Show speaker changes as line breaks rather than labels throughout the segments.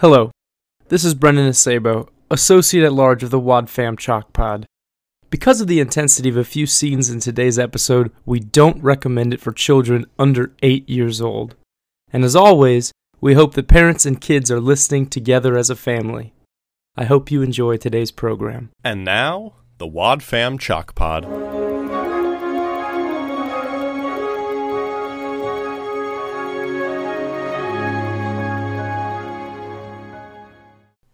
Hello, this is Brendan Acebo, Associate at Large of the Wad Fam Chalk Pod. Because of the intensity of a few scenes in today's episode, we don't recommend it for children under 8 years old. And as always, we hope that parents and kids are listening together as a family. I hope you enjoy today's program.
And now, the Wad Fam Chalk Pod.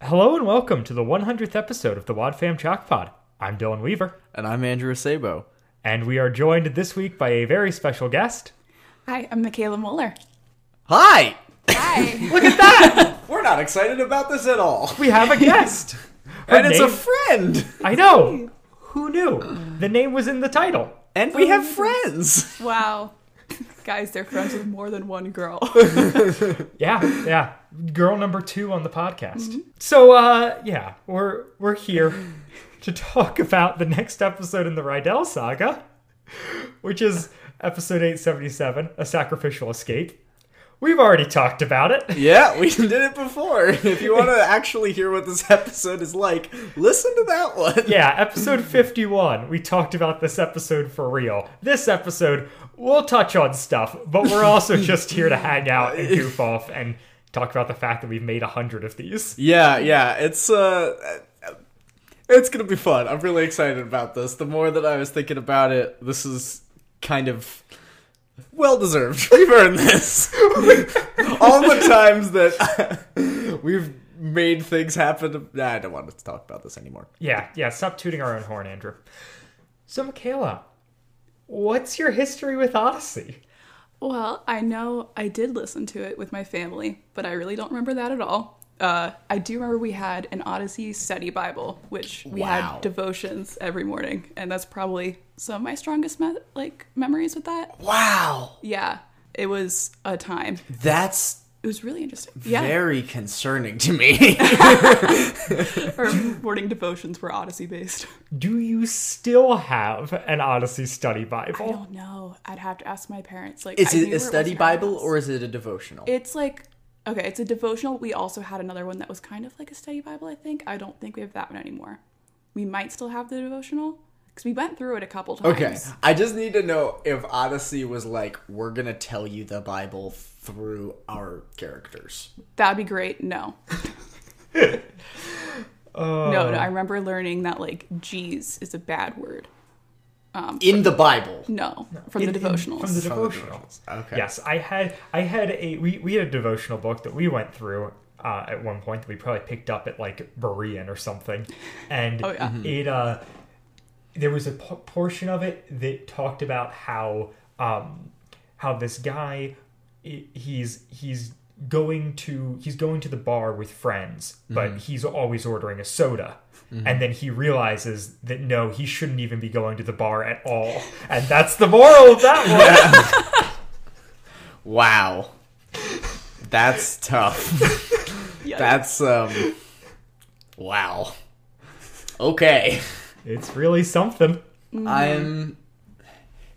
Hello and welcome to the 100th episode of the Wad Fam Chalk Pod. I'm Dylan Weaver,
And I'm Andrew Sabo.
and we are joined this week by a very special guest.
Hi, I'm Michaela Muller.
Hi!
Hi.
Look at that!
We're not excited about this at all.
we have a guest! Her
and it's a friend!
I know! Who knew? The name was in the title.
And we have friends!
wow. Guys, they're friends with more than one girl.
Yeah, yeah. Girl number two on the podcast. So, uh, yeah, we're we're here to talk about the next episode in the Rydell saga, which is episode 877, A Sacrificial Escape. We've already talked about it.
Yeah, we did it before. If you want to actually hear what this episode is like, listen to that one.
Yeah, episode 51. We talked about this episode for real. This episode, we'll touch on stuff, but we're also just here to hang out and goof off and talk about the fact that we've made a hundred of these.
Yeah, yeah, it's, uh. It's gonna be fun. I'm really excited about this. The more that I was thinking about it, this is kind of well deserved. We've earned this. All the times that we've made things happen. Nah, I don't want to talk about this anymore.
Yeah, yeah, stop tooting our own horn, Andrew. So, Michaela, what's your history with Odyssey?
Well, I know I did listen to it with my family, but I really don't remember that at all. Uh, I do remember we had an Odyssey study Bible, which we
Wow.
had devotions every morning, and that's probably some of my strongest me- like memories with that.
Wow,
Yeah, it was a time.
that's
It was really interesting. Yeah,
very concerning to me.
our morning devotions were Odyssey based.
Do you still have an Odyssey study Bible?
I don't know. I'd have to ask my parents. Like,
is
I
it a study
was in our
Bible or is it a devotional?
It's like okay, it's a devotional. We also had another one that was kind of like a study Bible. I think. I don't think we have that one anymore. We might still have the devotional because we went through it a couple times.
okay, I just need to know if Odyssey was like, we're gonna tell you the Bible through our characters.
that'd be great. No.
Uh,
No, no. I remember learning that like "geez" is a bad word.
In the Bible.
No, from
In-
the
in-
devotionals.
From the
From the
devotionals.
Okay.
Yes, I had I had a we, we had a devotional book that we went through uh, at one point that we probably picked up at like Berean or something, and
Oh, yeah.
it uh there was a p- portion of it that talked about how um how this guy he's he's going to he's going to the bar with friends but he's always ordering a soda and then he realizes that no he shouldn't even be going to the bar at all and that's the moral of that one
Wow. That's tough. That's um wow. Okay.
It's really something.
I'm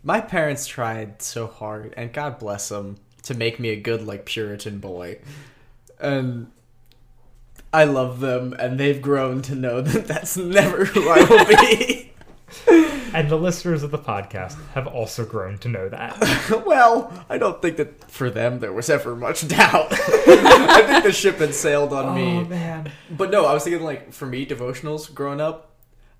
my parents tried so hard and God bless them to make me a good like Puritan boy. And I love them and they've grown to know that that's never who I will be.
And the listeners of the podcast have also grown to know that.
well, I don't think that for them there was ever much doubt. I think the ship had sailed on oh, me.
Oh man.
But no, I was thinking like for me, devotionals growing up,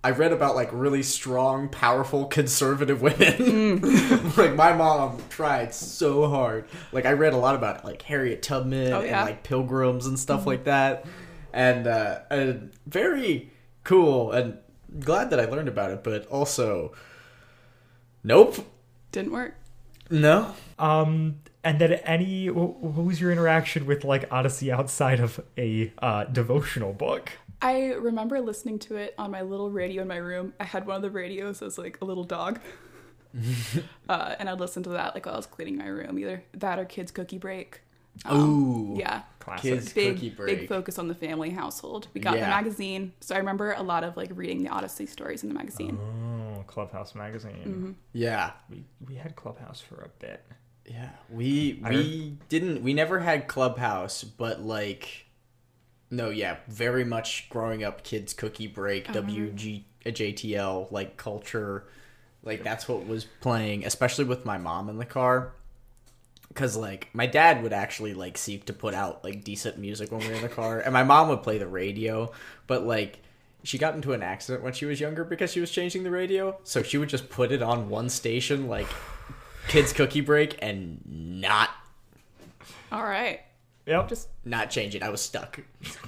I read about like really strong, powerful, conservative women. like my mom tried so hard. Like I read a lot about like Harriet Tubman
Oh,
and like pilgrims and stuff like that. And uh and very cool and glad that I learned about it, but also Nope.
Didn't work.
No.
Um, and then any what was your interaction with like Odyssey outside of a uh, devotional book?
I remember listening to it on my little radio in my room. I had one of the radios as like a little dog. uh, and I'd listen to that like while I was cleaning my room, either that or Kids Cookie Break.
Ooh.
Yeah.
Classic.
Kids
Big
cookie break.
big focus on the family household. We got the magazine, so I remember a lot of like reading the Odyssey stories in the magazine.
Oh, Clubhouse magazine.
Yeah.
We we had Clubhouse for a bit.
Yeah, we
I
we didn't we never had Clubhouse, but like No, yeah, very much growing up, kids cookie break, WG, uh, JTL, like culture, like that's what was playing, especially with my mom in the car. Cause like my dad would actually like seek to put out like decent music when we were in the car, and my mom would play the radio, but like she got into an accident when she was younger because she was changing the radio, so she would just put it on one station like kids cookie break and not
All right.
Yep.
Just
not change it. I was stuck.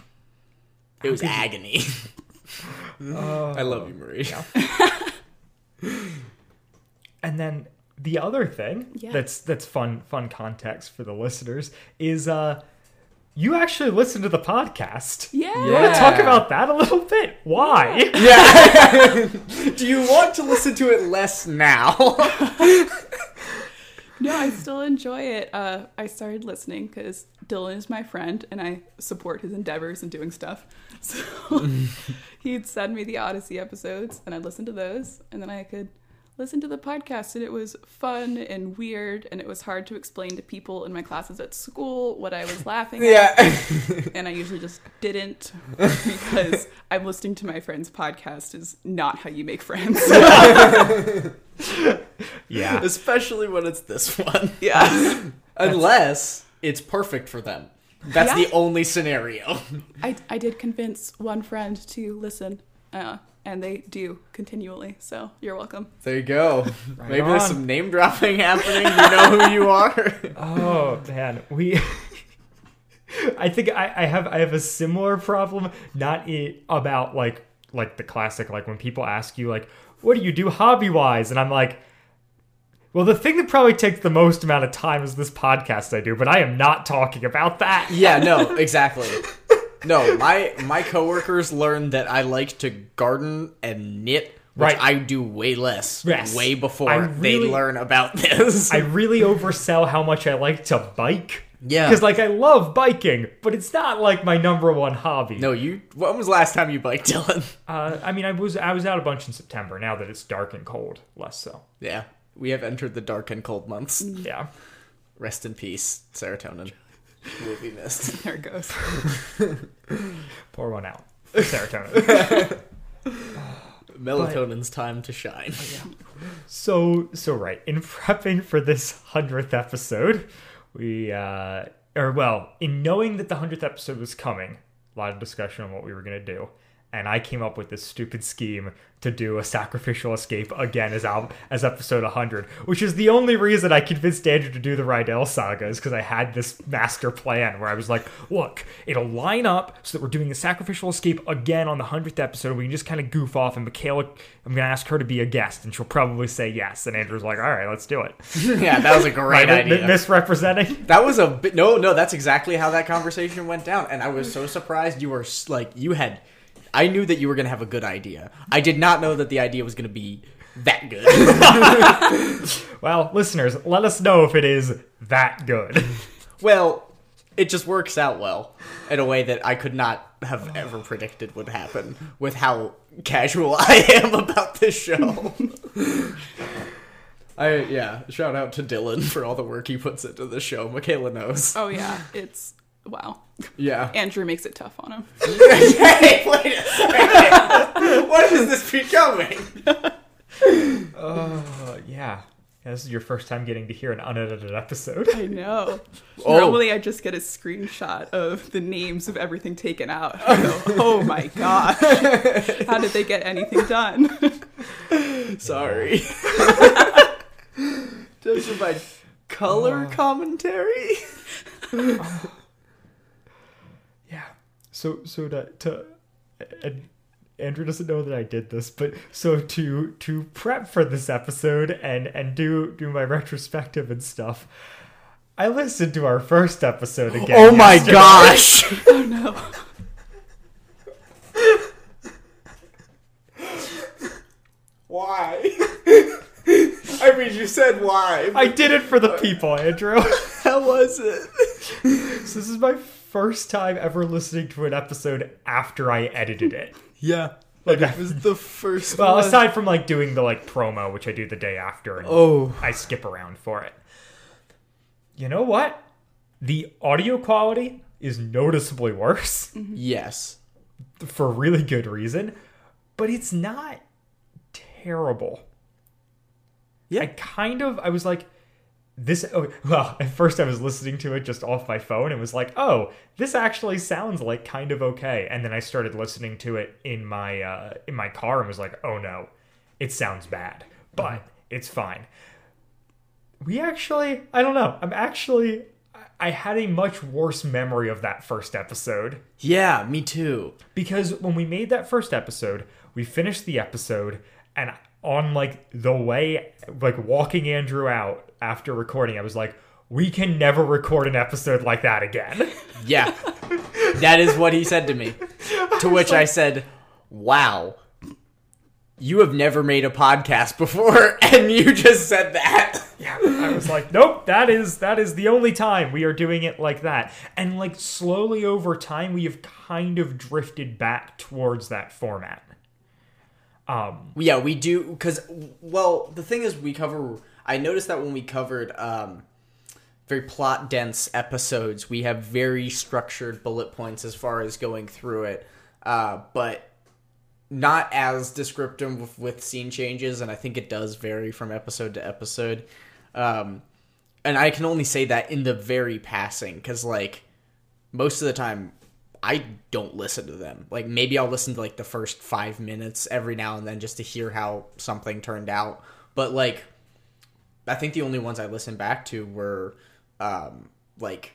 It was agony.
Uh,
I love you, Marie.
And then the other thing
Yeah.
that's that's fun fun context for the listeners is uh you actually listen to the podcast.
yeah.
You want to talk about that a little bit? Why?
Yeah. Do you want to listen to it less now?
No, I still enjoy it. Uh, I started listening because Dylan is my friend and I support his endeavors and doing stuff. So he'd send me the Odyssey episodes and I'd listen to those and then I could listen to the podcast and it was fun and weird and it was hard to explain to people in my classes at school what I was laughing at.
yeah.
And I usually just didn't because I'm listening to my friend's podcast is not how you make friends.
Yeah.
Especially when it's this one.
yeah.
Unless it's perfect for them. That's
Yeah.
the only scenario.
I, I did convince one friend to listen, uh, and they do continually. So you're welcome.
There you go. Maybe there's some name dropping happening. You know who you are.
Oh man, we. I think I, I have I have a similar problem. Not i about like like the classic like when people ask you like what do you do hobby wise, and I'm like, well, the thing that probably takes the most amount of time is this podcast I do, but I am not talking about that.
Yeah, no, exactly. No, my my coworkers learned that I like to garden and knit, which
Right.
I do way less,
Yes.
way before
I
they learn about this.
I really oversell how much I like to bike.
Yeah.
Because like I love biking, but it's not like my number one hobby.
no, you. When was the last time you biked, Dylan?
Uh, I mean, I was I was out a bunch in September. Now that it's dark and cold, less so.
Yeah, we have entered the dark and cold months.
Yeah.
Rest in peace, serotonin. Will be missed.
There it goes.
Pour one out. Serotonin.
Melatonin's time to shine.
so so right in prepping for this hundredth episode, we uh, or well, in knowing that the hundredth episode was coming, a lot of discussion on what we were gonna do, and I came up with this stupid scheme to do a sacrificial escape again as al- as episode 100, which is the only reason I convinced Andrew to do the Rydell saga is because I had this master plan where I was like, look, it'll line up so that we're doing a sacrificial escape again on the 100th episode. We can just kind of goof off, and Michaela, I'm gonna ask her to be a guest, and she'll probably say yes. And Andrew's like, all right, let's do it.
yeah, that was a great
Right,
idea.
misrepresenting.
That was a bit. No, no, that's exactly how that conversation went down. And I was so surprised you were like, you had. I knew that you were going to have a good idea. I did not know that the idea was going to be that good.
Well, listeners, let us know if it is that good.
well, it just works out well in a way that I could not have ever predicted would happen with how casual I am about this show. I yeah, shout out to Dylan for all the work he puts into the show. Michaela knows.
Oh yeah, it's wow.
Yeah.
Andrew makes it tough on him.
hey, wait a second. what is this becoming?
Oh, yeah. Yeah, This is your first time getting to hear an unedited episode.
I know.
Oh.
Normally, I just get a screenshot of the names of everything taken out. I go, oh my gosh, how did they get anything done?
Sorry. Just provide color oh. commentary.
Yeah. So so to to and Andrew doesn't know that I did this, but so to to prep for this episode and and do do my retrospective and stuff. I listened to our first episode again.
Oh my
yesterday.
gosh.
oh no.
Why? I mean, you said why.
I did it for the people, Andrew.
How was it?
so this is my first time ever listening to an episode after I edited it.
Yeah.
Like
It was the first
Well,
one.
aside from like doing the like promo, which I do the day after, and
Oh.
I skip around for it. You know what? The audio quality is noticeably worse
Yes.
for really good reason, but it's not terrible.
Yeah.
I kind of I was like this oh, well at first I was listening to it just off my phone and was like oh this actually sounds like kind of okay. And then I started listening to it in my uh, in my car and was like oh no it sounds bad but it's fine. We actually I don't know I'm actually I had a much worse memory of that first episode.
Yeah, me too.
because when we made that first episode, we finished the episode, and on like the way, like walking Andrew out after recording, I was like, "We can never record an episode like that again."
Yeah. that is what he said to me. To which I said, Wow. You have never made a podcast before, and you just said that.
yeah, I was like, "Nope, that is that is the only time we are doing it like that." And like slowly over time, we have kind of drifted back towards that format. Um,
Yeah, we do because well, the thing is, we cover. I noticed that when we covered um, very plot dense episodes, we have very structured bullet points as far as going through it, uh, but not as descriptive with, scene changes. And I think it does vary from episode to episode. Um, and I can only say that in the very passing because like most of the time I don't listen to them. Like maybe I'll listen to like the first five minutes every now and then just to hear how something turned out. But like, I think the only ones I listened back to were um, like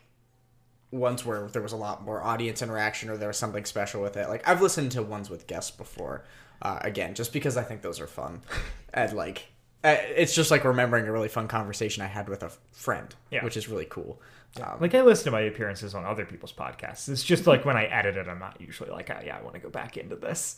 ones where there was a lot more audience interaction or there was something special with it. Like I've listened to ones with guests before. Uh, again, just because I think those are fun, and like uh, it's just like remembering a really fun conversation I had with a friend,
Yeah.
which is really cool. Um,
like I listen to my appearances on other people's podcasts. It's just like when I edit it, I'm not usually like, oh, "Yeah, I want to go back into this."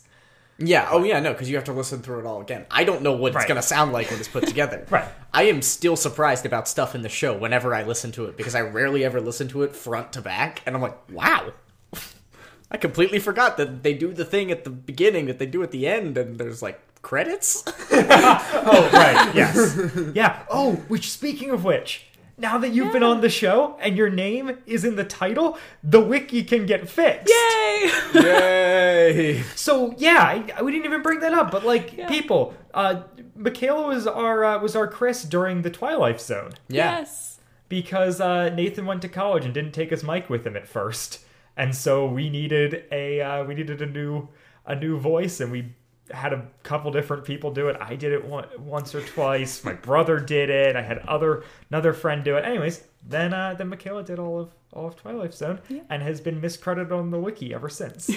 Yeah. Oh, yeah. No, because you have to listen through it all again. I don't know what
Right.
it's gonna sound like when it's put together.
Right.
I am still surprised about stuff in the show whenever I listen to it because I rarely ever listen to it front to back, and I'm like, wow. I completely forgot that they do the thing at the beginning that they do at the end, and there's like credits.
Oh, right. Yes. Yeah. Oh, which speaking of which, now that you've been on the show and your name is in the title, the wiki can get fixed.
Yay!
Yay!
So yeah, I, we didn't even bring that up, but like
Yeah.
people, uh, Michaela was our uh, was our Chris during the Twilight Zone
Yeah.
Yes.
because uh, Nathan went to college and didn't take his mic with him at first, and so we needed a uh, we needed a new a new voice, and we had a couple different people do it. I did it one, once or twice. My brother did it. I had other another friend do it. Anyways, then uh, then Michaela did all of all of Twilight Zone and has been miscredited on the wiki ever since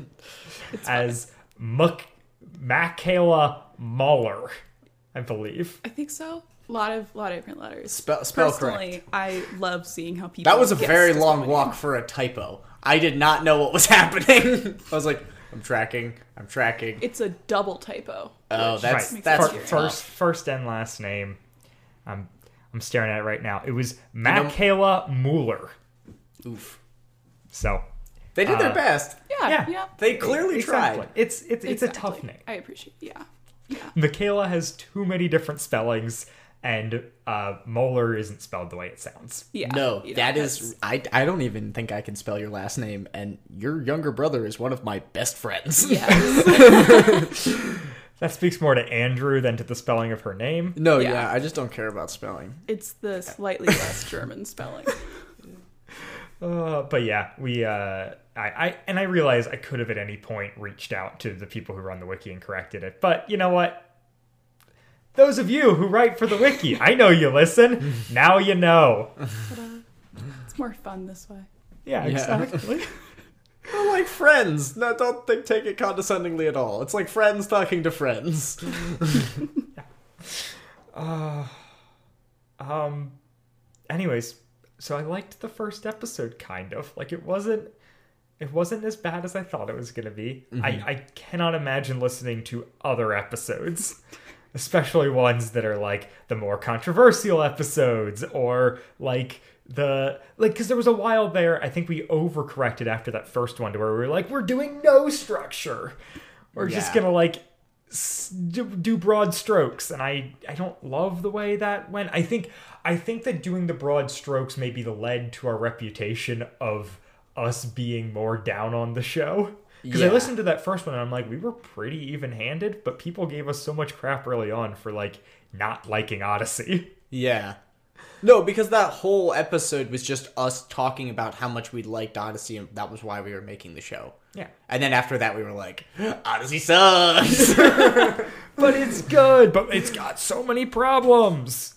as Mc Michaela Muller, I believe.
I think so. A lot of lot of different letters.
Spell- spell
Personally,
correct.
I love seeing how people.
That was a very long walk for a typo. I did not know what was happening. I was like, I'm tracking. I'm tracking.
It's a double typo.
Oh, that's-
makes
that's
it
Fir-
easier.
first first and last name. I'm I'm staring at it right now. It was Michaela Muller.
Oof.
So
They did their
Uh,
best.
Yeah,
yeah.
yeah.
They clearly
exactly.
tried.
It's it's it's a tough name.
I appreciate. Yeah, yeah.
Michaela has too many different spellings, and uh, Muller isn't spelled the way it sounds.
Yeah.
No,
you know, that's-
I, I don't even think I can spell your last name, and your younger brother is one of my best friends.
Yes.
That speaks more to Andrew than to the spelling of her name.
No,
Yeah.
yeah. I just don't care about spelling.
it's the slightly less German spelling.
Uh, but yeah, we uh, I, I and I realize I could have at any point reached out to the people who run the wiki and corrected it, but you know what? Those of you who write for the wiki, I know you listen. Now you know.
It's more fun this way.
Yeah,
Yeah.
exactly.
We're like friends. No, don't think, take it condescendingly at all. It's like friends talking to friends.
um. Anyways, so I liked the first episode, kind of. Like it wasn't. It wasn't as bad as I thought it was gonna be. I, I cannot imagine listening to other episodes. Especially ones that are like the more controversial episodes or like the like because there was a while there I think we overcorrected after that first one to where we were like we're doing no structure. We're just gonna like do broad strokes and I I don't love the way that went. I think I think that doing the broad strokes maybe led to our reputation of us being more down on the show. Because I listened to that first one and I'm like, we were pretty even handed, but people gave us so much crap early on for like not liking Odyssey.
Yeah. No, because that whole episode was just us talking about how much we liked Odyssey, and that was why we were making the show.
Yeah.
And then after that, we were like, Odyssey sucks.
But it's good, but it's got so many problems.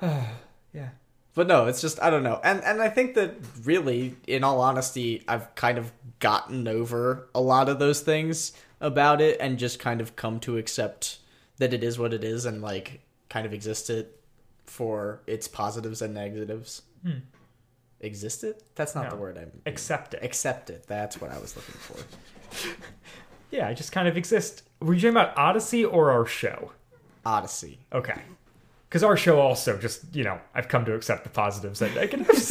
yeah.
but no, it's just I don't know, and and I think that really, in all honesty, I've kind of gotten over a lot of those things about it, and just kind of come to accept that it is what it is, and like kind of exist it for its positives and negatives. Hmm. Exist it? That's not
No.
the word I'm.
Accept it.
Accept it. That's what I was looking for.
Yeah, I just kind of exist. Were you talking about Odyssey or our show?
Odyssey.
Okay. Because our show also just, you know, I've come to accept the positives and negatives.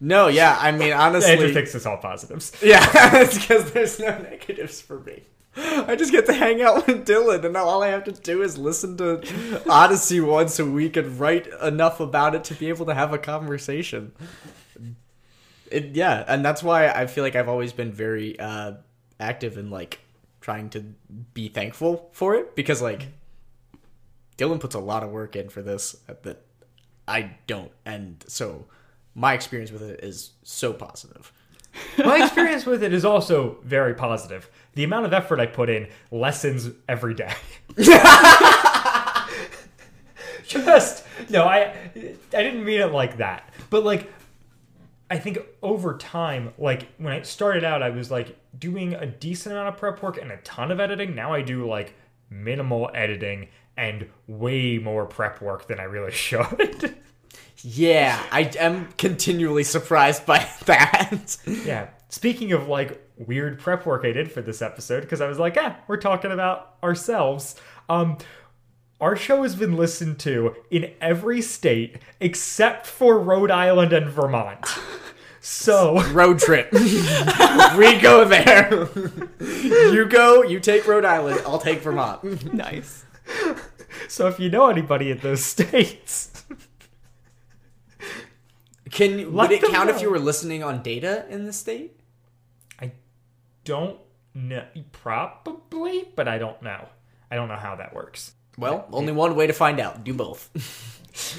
No, yeah, I mean honestly,
Andrew thinks it's all positives.
yeah, it's because there's no negatives for me. I just get to hang out with Dylan, and all I have to do is listen to Odyssey once a week and write enough about it to be able to have a conversation. It, yeah, and that's why I feel like I've always been very uh, active in like trying to be thankful for it because like Dylan puts a lot of work in for this that I don't, and so my experience with it is so positive.
My experience with it is also very positive. The amount of effort I put in lessens every day. Just no, I I didn't mean it like that. But like I think over time, like when I started out, I was like doing a decent amount of prep work and a ton of editing. Now I do like minimal editing and way more prep work than I really should.
Yeah, I am continually surprised by that.
Yeah. Speaking of like weird prep work I did for this episode, because I was like, ah, we're talking about ourselves. Um, our show has been listened to in every state except for Rhode Island and Vermont. So
Road trip. we go there. you go, you take Rhode Island, I'll take Vermont.
Nice.
so if you know anybody in those states,
Can would it
them
count if you were listening on data in the state?
I don't know probably, but I don't know. I don't know how that works.
Well, only one way to find out. Do both.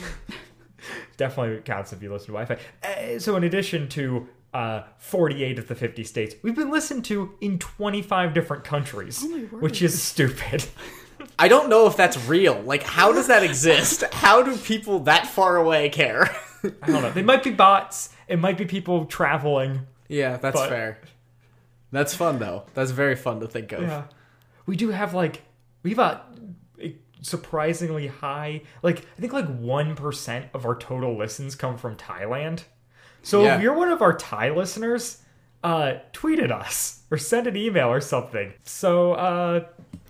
definitely counts if you listen to Wi-Fi. Uh, so in addition to uh, 48 of the 50 states, we've been listened to in 25 different countries,
my word.
which is stupid.
I don't know if that's real. Like, how does that exist? How do people that far away care?
I don't know. They might be bots. It might be people traveling.
yeah, that's
But-
fair. That's fun though. That's very fun to think of.
Yeah, we do have like we've got a surprisingly high. Like I think like one percent of our total listens come from Thailand. So
Yeah.
if you're one of our Thai listeners, uh, tweet at us or send an email or something. So uh,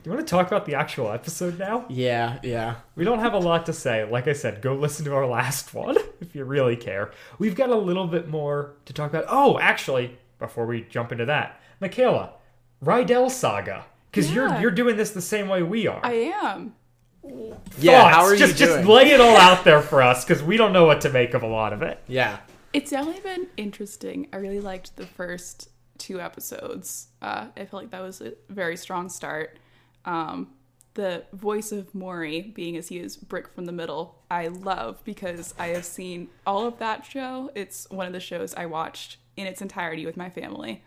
you want to talk about the actual episode now?
Yeah, yeah.
We don't have a lot to say. Like I said, go listen to our last one if you really care. We've got a little bit more to talk about. Oh, actually, before we jump into that, Michaela, Rydell Saga, because you're you're doing this the same way we are.
I am.
Yeah, how are
just,
you
Just
doing?
lay it all out there for us, because we don't know what to make of a lot of it.
yeah.
It's definitely been interesting. I really liked the first two episodes. Uh, I felt like that was a very strong start. Um, the voice of Maury, being as he is Brick from the Middle, I love because I have seen all of that show. It's one of the shows I watched in its entirety with my family.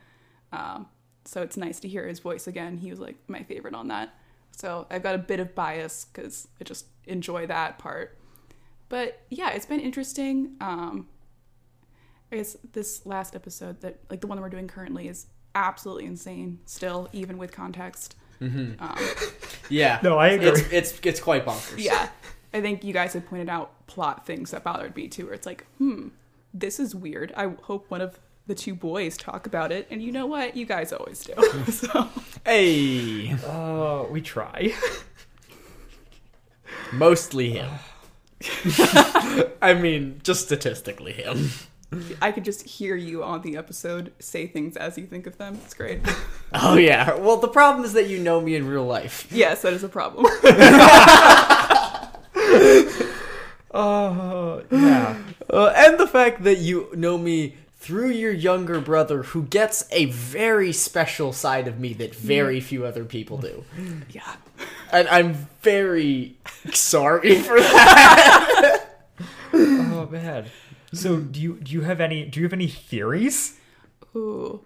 Um, so it's nice to hear his voice again. He was like my favorite on that. So I've got a bit of bias because I just enjoy that part. But yeah, it's been interesting. Um, I guess this last episode that like the one that we're doing currently is absolutely insane still, even with context. Um,
Yeah.
No, I agree.
It's it's it's quite bonkers.
yeah. I think you guys had pointed out plot things that bothered me too, where it's like, hmm, this is weird. I hope one of the two boys talk about it. And you know what? You guys always do. so
Hey.
Uh, we try.
Mostly him. I mean, just statistically him.
I could just hear you on the episode say things as you think of them. It's great.
Oh yeah. Well, the problem is that you know me in real life.
yes, that is a problem.
Uh, yeah.
Uh, and the fact that you know me through your younger brother who gets a very special side of me that very few other people do.
Yeah.
And I'm very sorry for that.
Oh man. So do you do you have any do you have any theories?
Ooh.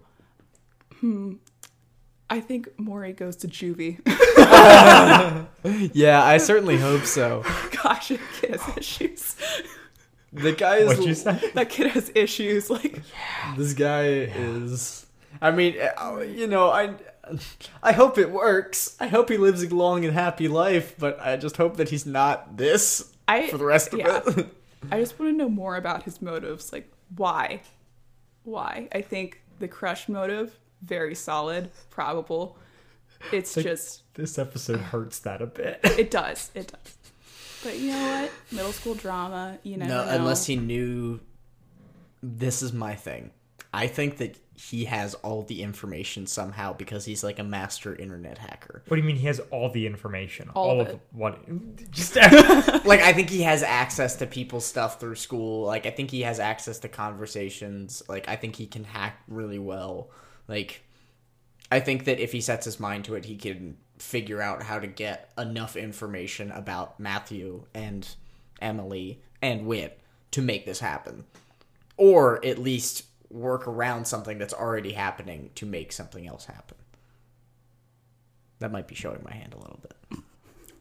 Hmm. I think Maury goes to juvie.
yeah, I certainly hope so.
Gosh, that kid has issues.
The guy is
What'd you say?
That kid has issues. Like,
This guy is. I mean, uh, you know, I. I hope it works. I hope he lives a long and happy life, but I just hope that he's not this
I
for the rest of
yeah.
it.
I just want to know more about his motives. Like, why? Why? I think the crush motive very solid, probable. It's
Like-
just
This episode hurts that a bit.
it does, it does. But you know what? Middle school drama. You never
no,
know.
unless he knew. This is my thing. I think that he has all the information somehow because he's like a master internet hacker.
What do you mean he has all the information?
All of
of what? Just
like I think he has access to people's stuff through school. Like I think he has access to conversations. Like I think he can hack really well. Like I think that if he sets his mind to it, he can figure out how to get enough information about Matthew and Emily and Whit to make this happen. Or at least work around something that's already happening to make something else happen. That might be showing my hand a little bit,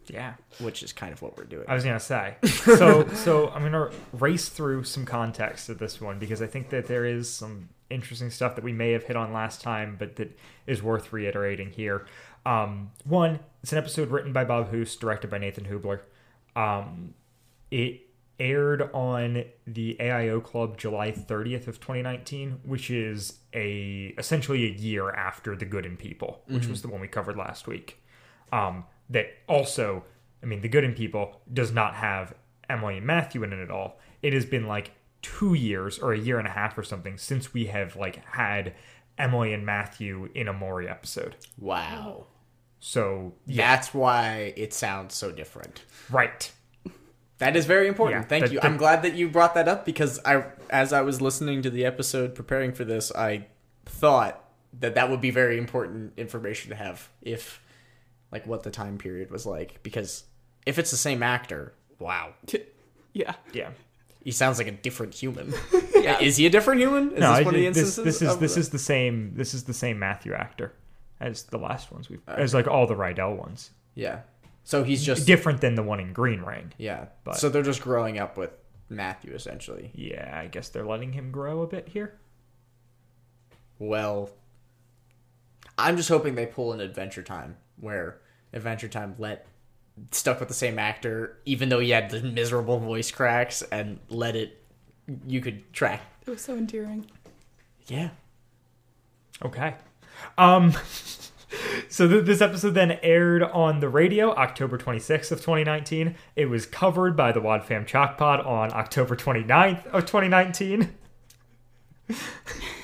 yeah.
which is kind of what we're doing.
I was gonna say. So so I'm gonna race through some context of this one because I think that there is some interesting stuff that we may have hit on last time, but that is worth reiterating here. Um, one, it's an episode written by Bob Hoose, directed by Nathan Hoobler. Um, it aired on the AIO Club July 30th of 2019, which is a essentially a year after The Good and People, which was the one we covered last week. Um, that also, I mean, The Good and People does not have Emily and Matthew in it at all. It has been like two years or a year and a half or something since we have like had Emily and Matthew in a Maury episode.
wow.
So yeah,
That's why it sounds so different.
right.
That is very important.
Yeah,
Thank
that-
you.
that-
I'm glad that you brought that up because I, as I was listening to the episode preparing for this, I thought that that would be very important information to have if, like, what the time period was like. Because if it's the same actor, wow,
yeah.
Yeah.
he sounds like a different human.
Yeah.
Is he a different human? Is
no,
this
I-
one of the instances?
this is this
the-
is the same this is the same Matthew actor as the last ones we've
Uh,
as like all the Rydell ones.
yeah. So he's just
Different than the one in Green Ring.
yeah.
but-
so they're just growing up with Matthew essentially.
Yeah, I guess they're letting him grow a bit here.
Well, I'm just hoping they pull an Adventure Time where Adventure Time let stuck with the same actor, even though he had the miserable voice cracks, and let it you could track.
It was so endearing.
Yeah.
Okay. Um so th- this episode then aired on the radio October 26th of 2019. It was covered by the Wad Fam Chalk Pod on October 29th of 2019.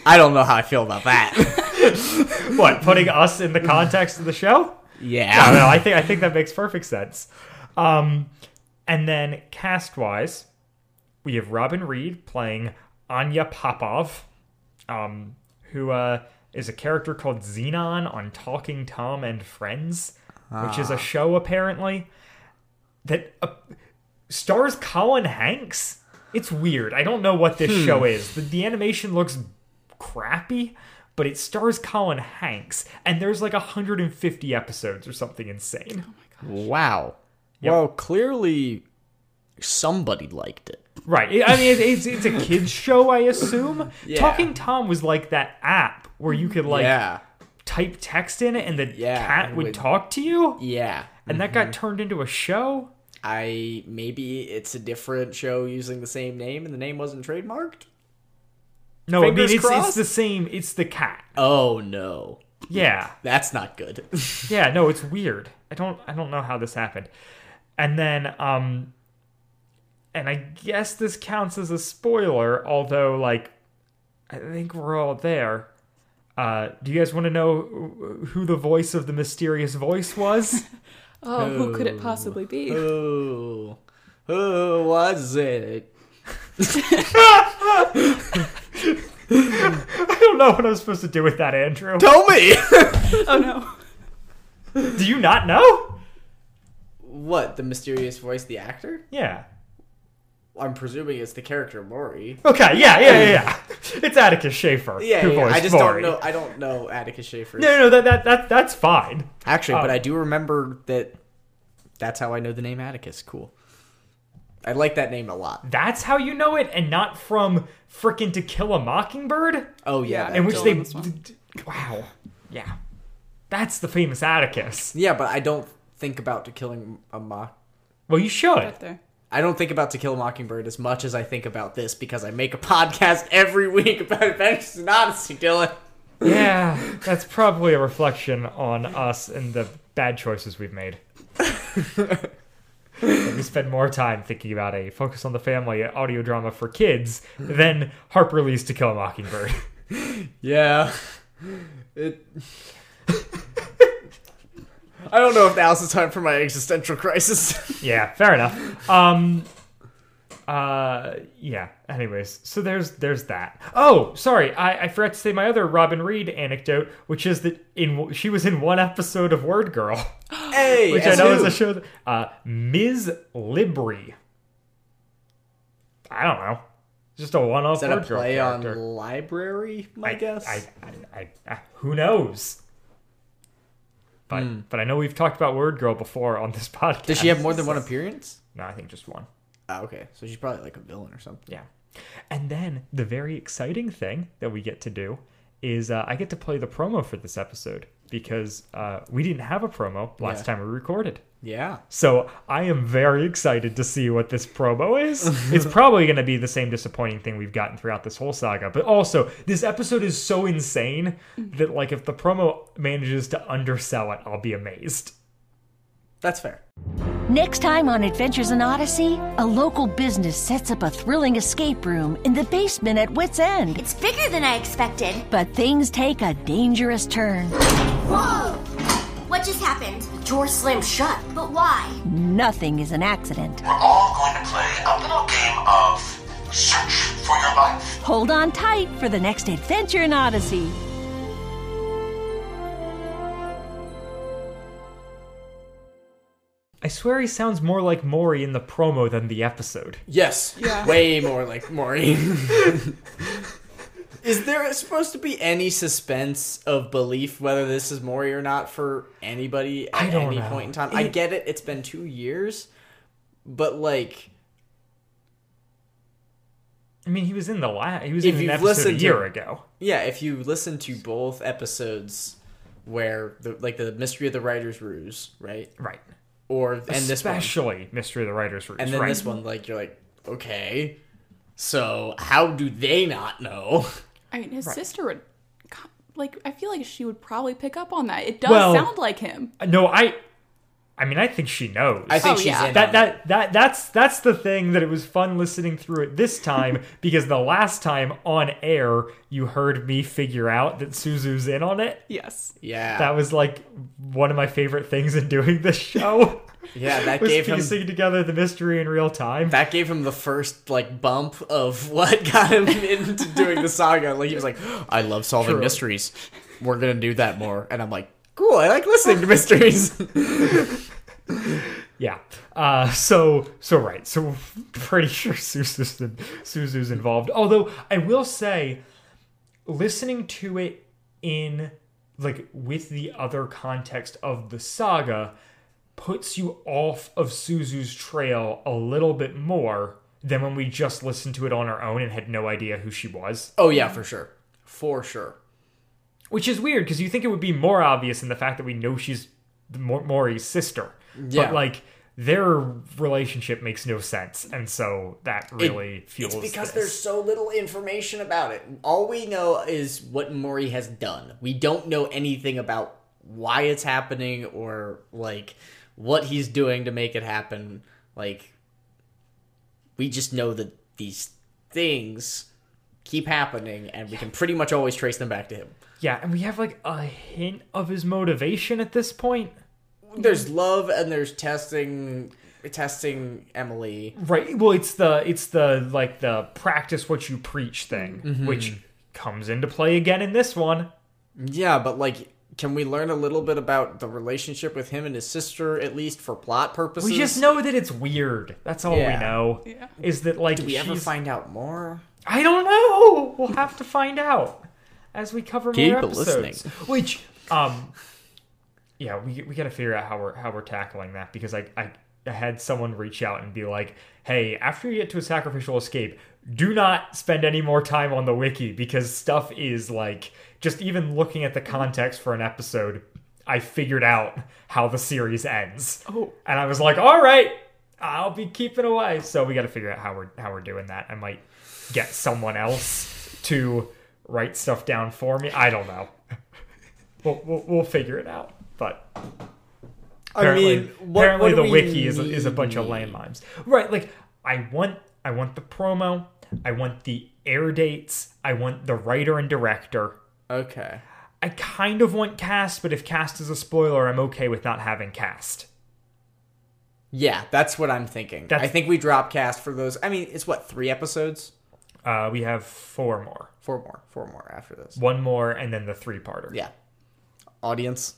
I don't know how I feel about that.
what, putting us in the context of the show?
yeah.
I, know, I think I think that makes perfect sense. Um, and then cast wise, we have Robin Reed playing Anya Popov, um, who uh, is a character called Xenon on Talking Tom and Friends, which is a show apparently that uh, stars Colin Hanks. It's weird. I don't know what this show is. The, the animation looks crappy, but it stars Colin Hanks, and there's like 150 episodes or something insane. Oh my gosh.
Wow.
Yep.
Well, clearly somebody liked it.
Right. I mean, it's, it's a kids show, I assume.
Yeah.
Talking Tom was like that app where you could like
yeah.
type text in it, and the
Yeah,
cat would
would-
talk to you,
Yeah.
and that got turned into a show.
I maybe it's a different show using the same name and the name wasn't trademarked?
No, I mean it's, it's the same. It's the cat.
Oh no.
Yeah.
That's not good.
yeah no it's weird i don't i don't know how this happened and then um and i guess this counts as a spoiler although like i think we're all there uh do you guys want to know who the voice of the mysterious voice was
Oh, who could it possibly be?
Who? Who was it?
I don't know what I'm supposed to do with that, Andrew.
Tell me.
Oh no.
Do you not know?
what the mysterious voice, the actor?
Yeah.
I'm presuming it's the character Maury.
Okay, yeah, yeah, yeah, yeah. It's Atticus Shaffer.
Yeah,
who
yeah, I just
Maury.
don't know. I don't know Atticus Shaffer.
No, no, no, that, that, that, that's fine.
Actually, but
Oh.
I do remember that. That's how I know the name Atticus. Cool. I like that name a lot.
That's how you know it, and not from frickin' To Kill a Mockingbird,
Oh yeah,
Yeah,
in which they.
Dylan was one.
Wow. Yeah. That's the famous Atticus.
Yeah, but I don't think about to killing a mock.
Well, you should.
Right there.
I don't think about To Kill a Mockingbird as much as I think about this because I make a podcast every week about Adventures in Odyssey, Dylan.
Yeah, that's probably a reflection on us and the bad choices we've made. we spend more time thinking about a focus on the family audio drama for kids than Harper Lee's To Kill a Mockingbird.
Yeah. It. I don't know if now's the time for my existential crisis.
yeah, fair enough. Um, uh, yeah. Anyways, so there's there's that. Oh, sorry, I, I forgot to say my other Robin Reed anecdote, which is that in she was in one episode of Word Girl.
hey,
which I know
who?
is a show. That, uh, Ms. Libri. I don't know. Just a one-off
Is that a
word girl
play on library? My guess.
I, I, I, I, who knows? But
Hmm.
but I know we've talked about Word Girl before on this podcast.
Does she have more than one appearance?
No, I think just one.
Oh, okay. So she's probably like a villain or something.
Yeah. And then the very exciting thing that we get to do is uh, I get to play the promo for this episode because uh, we didn't have a promo last
Yeah.
time we recorded.
Yeah.
So I am very excited to see what this promo is. it's probably going to be the same disappointing thing we've gotten throughout this whole saga. But also, this episode is so insane that like if the promo manages to undersell it, I'll be amazed.
That's fair.
Next time on Adventures in Odyssey, a local business sets up a thrilling escape room in the basement at Whit's End.
It's bigger than I expected.
But things take a dangerous turn.
Whoa! What just happened?
The door slammed shut.
But why?
Nothing is an accident.
We're all going to play a little game of search for your life.
Hold on tight for the next adventure in Odyssey.
I swear he sounds more like Maury in the promo than the episode.
Yes.
Yeah.
Way more like Maury. is there supposed to be any suspense of belief whether this is Maury or not for anybody at
I don't
any
know.
point in time? I
It-
get it. It's been two years, but like,
I mean, he was in the last. He was
If
in an episode a
listened to-
year ago.
yeah, if you listen to both episodes, where the like the mystery of the writer's ruse, right?
Right.
Or and this
Especially Mystery of the Writer's Room.
and then
right.
this one, like you're like, okay, so how do they not know?
I mean, his
Right.
sister would, like, I feel like she would probably pick up on that. It does
Well-
sound like him.
No, I. I mean, I think she knows.
I think
Oh,
she's
yeah.
in
that
on
that that that's that's the thing that it was fun listening through it this time because the last time on air you heard me figure out that Suzu's in on it.
Yes.
Yeah,
That was like one of my favorite things in doing this show.
yeah, that
was
gave him
piecing together the mystery in real time.
that gave him the first like bump of what got him into doing the saga. Like he was like, I love solving
True.
mysteries. We're gonna do that more, and I'm like, cool. I like listening to mysteries.
Yeah. Uh, so so right. So pretty sure Suzu's Suzu's involved. Although I will say, listening to it in like with the other context of the saga puts you off of Suzu's trail a little bit more than when we just listened to it on our own and had no idea who she was.
oh yeah, for sure, for sure.
Which is weird because you think it would be more obvious in the fact that we know she's the Mor- Maury's sister.
Yeah.
But like their relationship makes no sense, and so that really fuels.
It's because
this.
there's so little information about it. All we know is what Maury has done. We don't know anything about why it's happening or like what he's doing to make it happen. Like we just know that these things keep happening and we can pretty much always trace them back to him.
yeah, and we have like a hint of his motivation at this point.
There's love and there's testing testing Emily.
Right. Well, it's the it's the like the practice what you preach thing,
Mm-hmm.
which comes into play again in this one.
Yeah, but like, can we learn a little bit about the relationship with him and his sister, at least for plot purposes?
We just know that it's weird. That's all
Yeah.
we know.
Yeah.
Is that like
Do we ever find out more?
I don't know. We'll have to find out as we cover
Keep
more episodes.
listening.
Which, um, yeah, we we got to figure out how we're how we're tackling that because I, I I had someone reach out and be like, "Hey, after you get to a sacrificial escape, do not spend any more time on the wiki because stuff is like just even looking at the context for an episode." I figured out how the series ends.
Oh.
And I was like, all right, I'll be keeping away. So we got to figure out how we're how we're doing that. I might get someone else to write stuff down for me. I don't know. We'll we'll, we'll figure it out. But
I
apparently,
mean, what,
apparently
what
the wiki is a, is a bunch of landmines. Right? Like I want I want the promo. I want the air dates. I want the writer and director.
Okay.
I kind of want cast, but if cast is a spoiler, I'm okay with not having cast.
Yeah, that's what I'm thinking.
That's-
I think we drop cast for those. I mean, it's what three episodes?
Uh, we have four more.
Four more. Four more after this.
One more, and then the three-parter.
Yeah. Audience.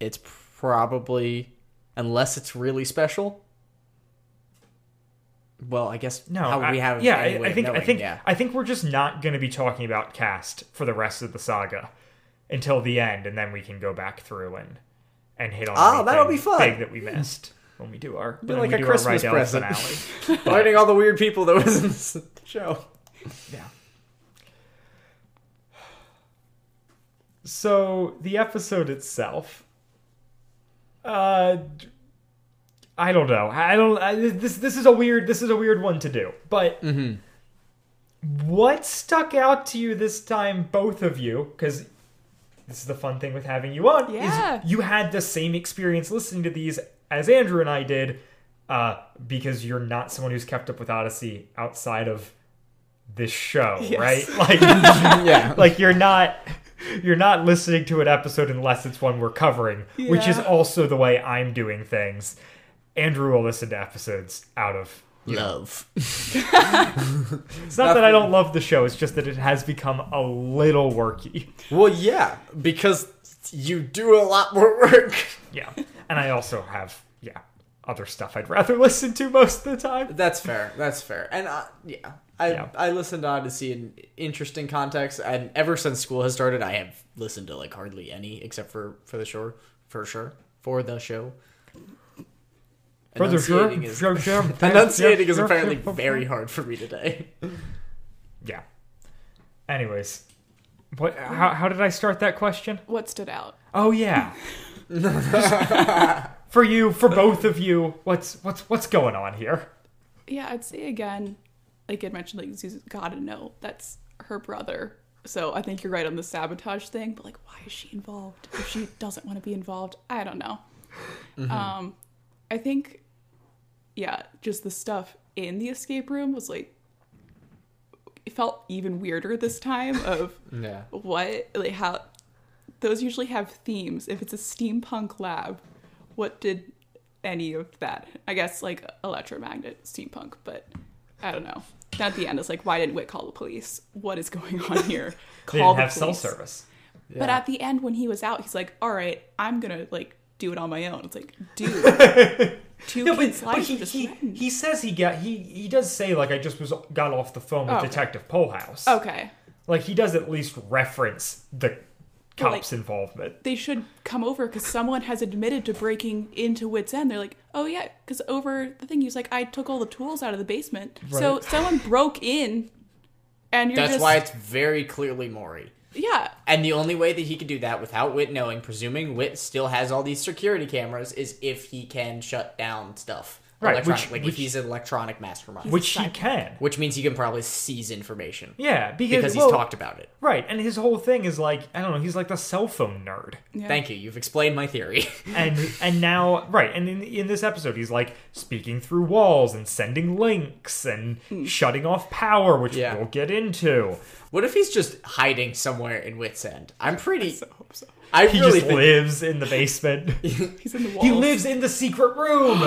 It's probably unless it's really special. Well, I guess
No,
how
I,
we have
yeah. I, I think I think
yeah.
I think we're just not going to be talking about cast for the rest of the saga until the end, and then we can go back through and and hit on.
Oh, that'll be fun.
Big that we missed when we do our
Be like a Christmas present.
finale.
Finding all the weird people that was in this show.
Yeah. So the episode itself, uh, I don't know. I don't. I, this this is a weird. This is a weird one to do. But what stuck out to you this time, both of you? Because this is the fun thing with having you on. is
Yeah.
you had the same experience listening to these as Andrew and I did. Uh, because you're not someone who's kept up with Odyssey outside of this show, right? Like,
Yeah.
like you're not you're not listening to an episode unless it's one we're covering, which is also the way I'm doing things. Andrew will listen to episodes out of
Love.
it's not that I don't love the show, it's just that it has become a little worky.
Well, yeah, because you do a lot more work.
Yeah. And I also have yeah, other stuff I'd rather listen to most of the time.
That's fair. That's fair. And uh, yeah, I
Yeah.
I listened to Odyssey in interesting context, and ever since school has started, I have listened to like hardly any, except for for the show, for sure, for the show.
For the sure,
Enunciating is,
sure, sure.
enunciating is apparently
sure,
very hard for me today.
Yeah. Anyways, what? How, how did I start that question?
What stood out?
Oh yeah. for you, for both of you, what's what's what's going on here?
Yeah, I'd say again, like I mentioned, like Zuzu's gotta know that's her brother. So I think you're right on the sabotage thing, but like, why is she involved? If she doesn't want to be involved, I don't know. Um, I think, yeah, just the stuff in the escape room was like, it felt even weirder this time. Of
Yeah.
what, like how, those usually have themes. If it's a steampunk lab, what did any of that? I guess like electromagnet steampunk, but I don't know. At the end, it's like, why didn't Whit call the police? What is going on here?
They
Call the
have cell
police.
service.
But at the end, when he was out, he's like, all right, I'm gonna like do it on my own. It's like, dude, two
No, but,
kids'
but
lives
he,
are just
he,
threatened.
he says he got he he does say like I just was got off the phone with oh,
Okay.
Detective Polehouse.
Okay,
Like he does at least reference the Cops' involvement.
they should come over because someone has admitted to breaking into Whit's End. They're like, oh yeah, because over the thing, he was like, I took all the tools out of the basement, so someone broke in, and you're
That's
just
why it's very clearly Maury.
yeah.
And the only way that he could do that without Whit knowing, presuming Whit still has all these security cameras, is if he can shut down stuff.
Right, which-
like
which-
if he's an electronic mastermind.
Which he can.
Which means he can probably seize information.
Yeah, because,
Because he's
well,
talked about it.
Right, and his whole thing is like I don't know, he's like the cell phone nerd.
yeah.
Thank you. You've explained my theory.
and and now right and in, in this episode he's like speaking through walls and sending links and hmm. shutting off power which
Yeah.
we'll get into
what if he's just hiding somewhere in Whit's End? I'm pretty.
I hope so.
I
he
really
just
think.
lives in the basement
He's in the walls.
he lives in the secret room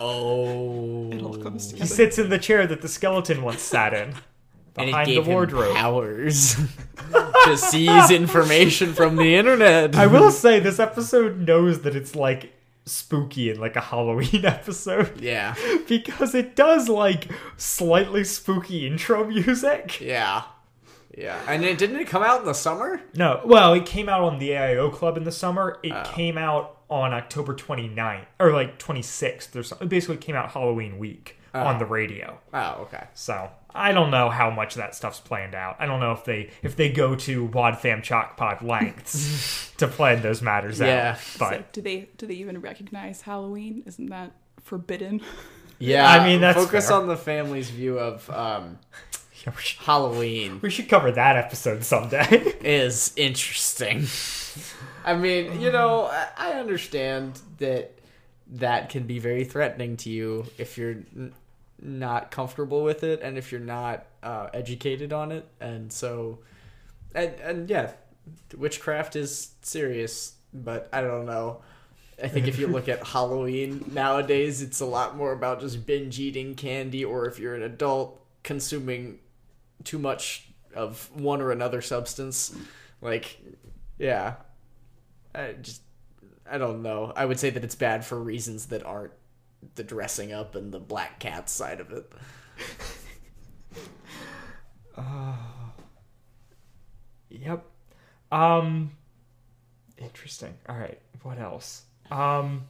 Oh.
It all comes together.
he sits in the chair that the skeleton once sat in
and it
behind
gave
the wardrobe.
him powers to seize information from the internet.
I will say this episode knows that it's like spooky and like a Halloween episode
Yeah,
because it does like slightly spooky intro music.
yeah, yeah. And it didn't it come out in the summer?
No, well, it came out on the AIO Club in the summer. It
Oh.
came out on October 29th or like 26th. There's it basically came out Halloween week on the radio.
Oh, okay.
So I don't know how much that stuff's planned out. I don't know if they if they go to Wad Fam Chalk Pod lengths to plan those matters
Yeah.
out. But
So do they do they even recognize Halloween? Isn't that forbidden?
Yeah,
I mean, that's
focus
fair.
on the family's view of um,
yeah, we, should,
Halloween
we should cover that episode someday.
is interesting. I mean, you know, I, I understand that that can be very threatening to you if you're n- not comfortable with it and if you're not uh, educated on it, and so, and and yeah, witchcraft is serious, but I don't know. I think if you look at Halloween nowadays, it's a lot more about just binge eating candy, or if you're an adult, consuming too much of one or another substance. Like, yeah. I just, I don't know. I would say that it's bad for reasons that aren't the dressing up and the black cat side of it.
Yep. Um interesting. All right. What else? Um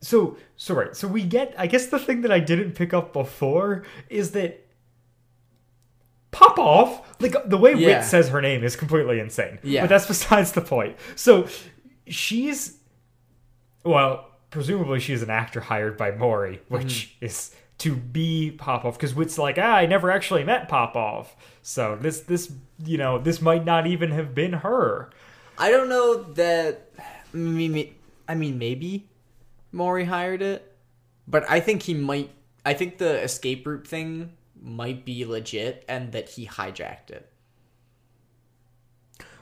So, so right. So we get I guess the thing that I didn't pick up before is that Pop off. Like the way
Yeah.
Whit says her name is completely insane.
Yeah.
But that's besides the point. So she's well, presumably she's an actor hired by Maury which is to be Popov, because Whit's like, ah, I never actually met Popov. So this this you know, this might not even have been her.
I don't know that. I mean, I mean, maybe Maury hired it, but I think he might. I think the escape route thing might be legit, and that he hijacked it.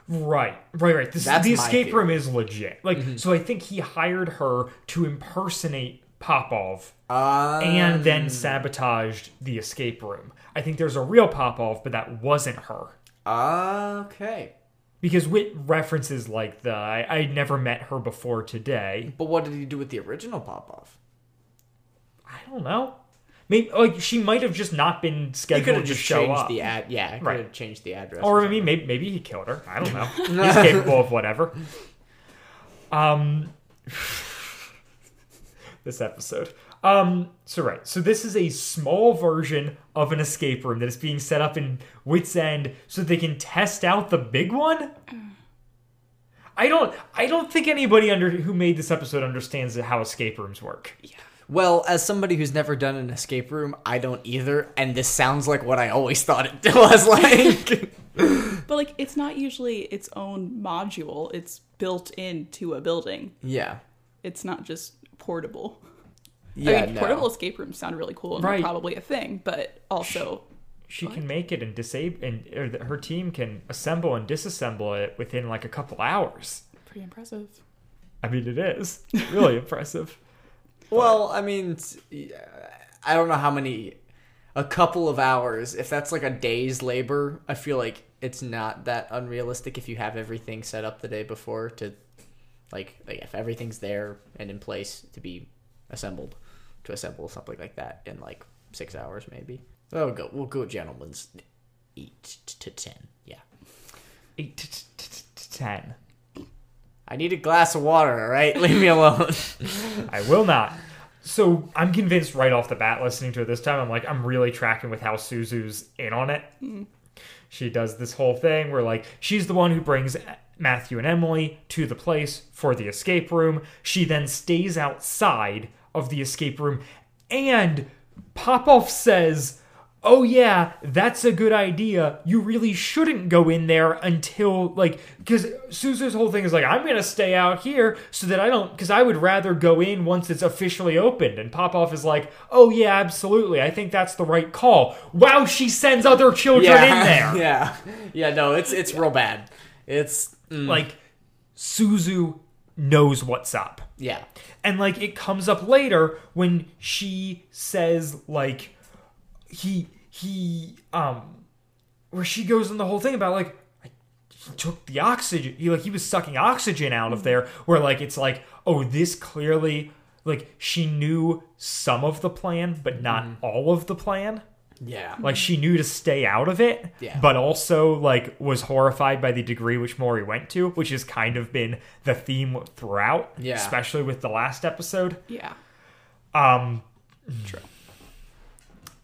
Right, right, right. This,
That's
the escape
theory.
room is legit. Like, so I think he hired her to impersonate Popov
Uh,
and then sabotaged the escape room. I think there's a real Popov, but that wasn't her.
okay.
Because Whit references like the I, I never met her before today.
But what did he do with the original Popov?
I don't know. Maybe like she might have just not been
He could have
to
just
show
changed
up.
the ad. Yeah, could
Right.
have changed the address.
or I mean, maybe, maybe he killed her. I don't know. He's capable of whatever. Um, this episode. Um, so right, so this is a small version of an escape room that is being set up in Whit's End so they can test out the big one. I don't. I don't think anybody under who made this episode understands how escape rooms work. Yeah.
Well, as somebody who's never done an escape room, I don't either, and this sounds like what I always thought it was like.
But like, it's not usually its own module. It's built into a building.
yeah.
It's not just portable.
Yeah,
I mean,
no.
portable escape rooms sound really cool and
Right.
probably a thing, but also
She can make it and disable, and or the, her team can assemble and disassemble it within like a couple hours.
pretty impressive.
I mean, it is really impressive.
Well, I mean, I don't know how many. A couple of hours. If that's like a day's labor, I feel like it's not that unrealistic if you have everything set up the day before to, like, like if everything's there and in place to be assembled, to assemble something like that in like six hours maybe. Oh, go. We'll go, gentlemen's eight to ten. Yeah.
Eight to t- t- t- ten.
I need a glass of water. All right, leave me alone.
I will not. So I'm convinced right off the bat listening to it this time. I'm like, I'm really tracking with how Suzu's in on it. Hmm. She does this whole thing where like she's the one who brings Matthew and Emily to the place for the escape room. She then stays outside of the escape room and Popoff says, "Oh yeah, that's a good idea. You really shouldn't go in there until like cuz Suzu's whole thing is like I'm going to stay out here so that I don't cuz I would rather go in once it's officially opened." And Popoff is like, "Oh yeah, absolutely. I think that's the right call." Wow, she sends other children in there.
yeah, yeah. No, it's it's real bad. It's mm,
Like Suzu knows what's up.
yeah.
And like it comes up later when she says like he he um where she goes in the whole thing about like I- he took the oxygen he like he was sucking oxygen out of there where like it's like oh this clearly like she knew some of the plan but not all of the plan
Yeah.
like she knew to stay out of it
Yeah.
but also like was horrified by the degree which Maury went to which has kind of been the theme throughout
Yeah.
especially with the last episode
Yeah.
um true.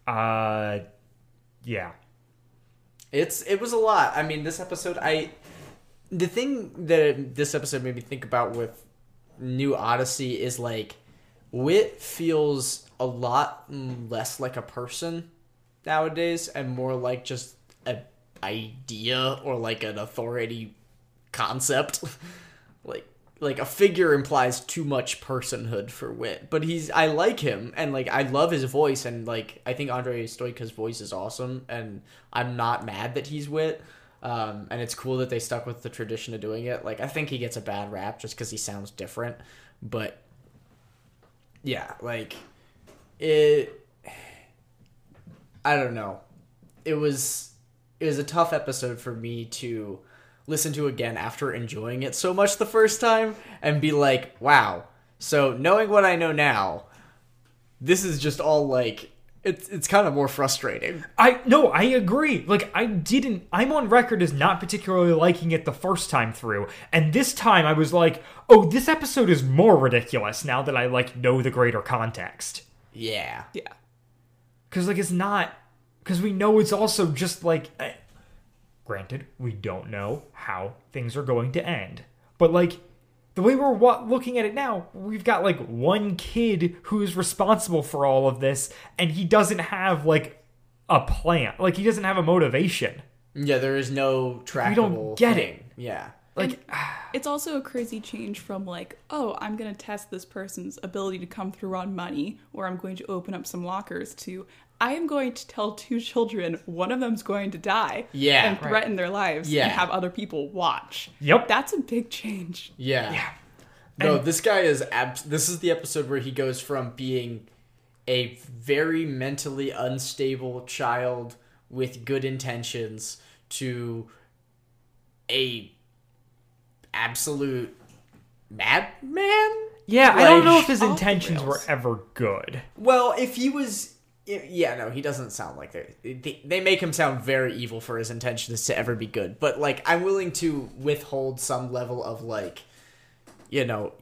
uh yeah
It's it was a lot. I mean, this episode, I the thing that this episode made me think about with New Odyssey is like Whit feels a lot less like a person nowadays and more like just an idea or like an authority concept. like like a figure implies too much personhood for Whit, but he's I like him and like I love his voice and like I think Andre Stojka's voice is awesome and I'm not mad that he's Whit. Um, and it's cool that they stuck with the tradition of doing it. Like I think he gets a bad rap just because he sounds different, but yeah, like it. I don't know. It was it was a tough episode for me to listen to again after enjoying it so much the first time and be like, wow. So knowing what I know now, this is just all like it's it's kind of more frustrating.
I no, I agree. Like I didn't I'm on record as not particularly liking it the first time through. And this time I was like, "Oh, this episode is more ridiculous now that I like know the greater context."
Yeah.
Yeah.
Cuz like it's not cuz we know it's also just like eh, granted, we don't know how things are going to end. But like the way we're wa- looking at it now, we've got like one kid who's responsible for all of this and he doesn't have like a plan. Like he doesn't have a motivation.
Yeah, there is no trackable We
don't get
thing.
it.
Yeah.
Like
It's also a crazy change from like, oh, I'm going to test this person's ability to come through on money, or I'm going to open up some lockers to, I am going to tell two children one of them's going to die
Yeah.
and threaten their lives
Yeah.
and have other people watch.
Yep.
That's a big change.
Yeah.
Yeah.
No,
And-
this guy is abs- this is the episode where he goes from being a very mentally unstable child with good intentions to a absolute madman.
Yeah, I don't know if his intentions were ever good.
Well, if he was yeah, no, he doesn't sound like they they- make him sound very evil for his intentions to ever be good. But like I'm willing to withhold some level of like you know,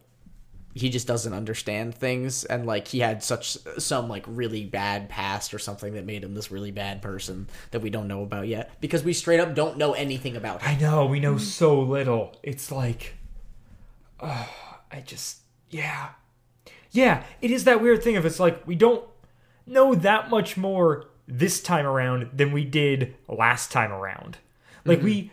he just doesn't understand things and like he had such some like really bad past or something that made him this really bad person that we don't know about yet because we straight up don't know anything about him.
I know, we know so little. It's like uh, I just yeah. Yeah, it is that weird thing of it's like we don't know that much more this time around than we did last time around. Like mm-hmm. we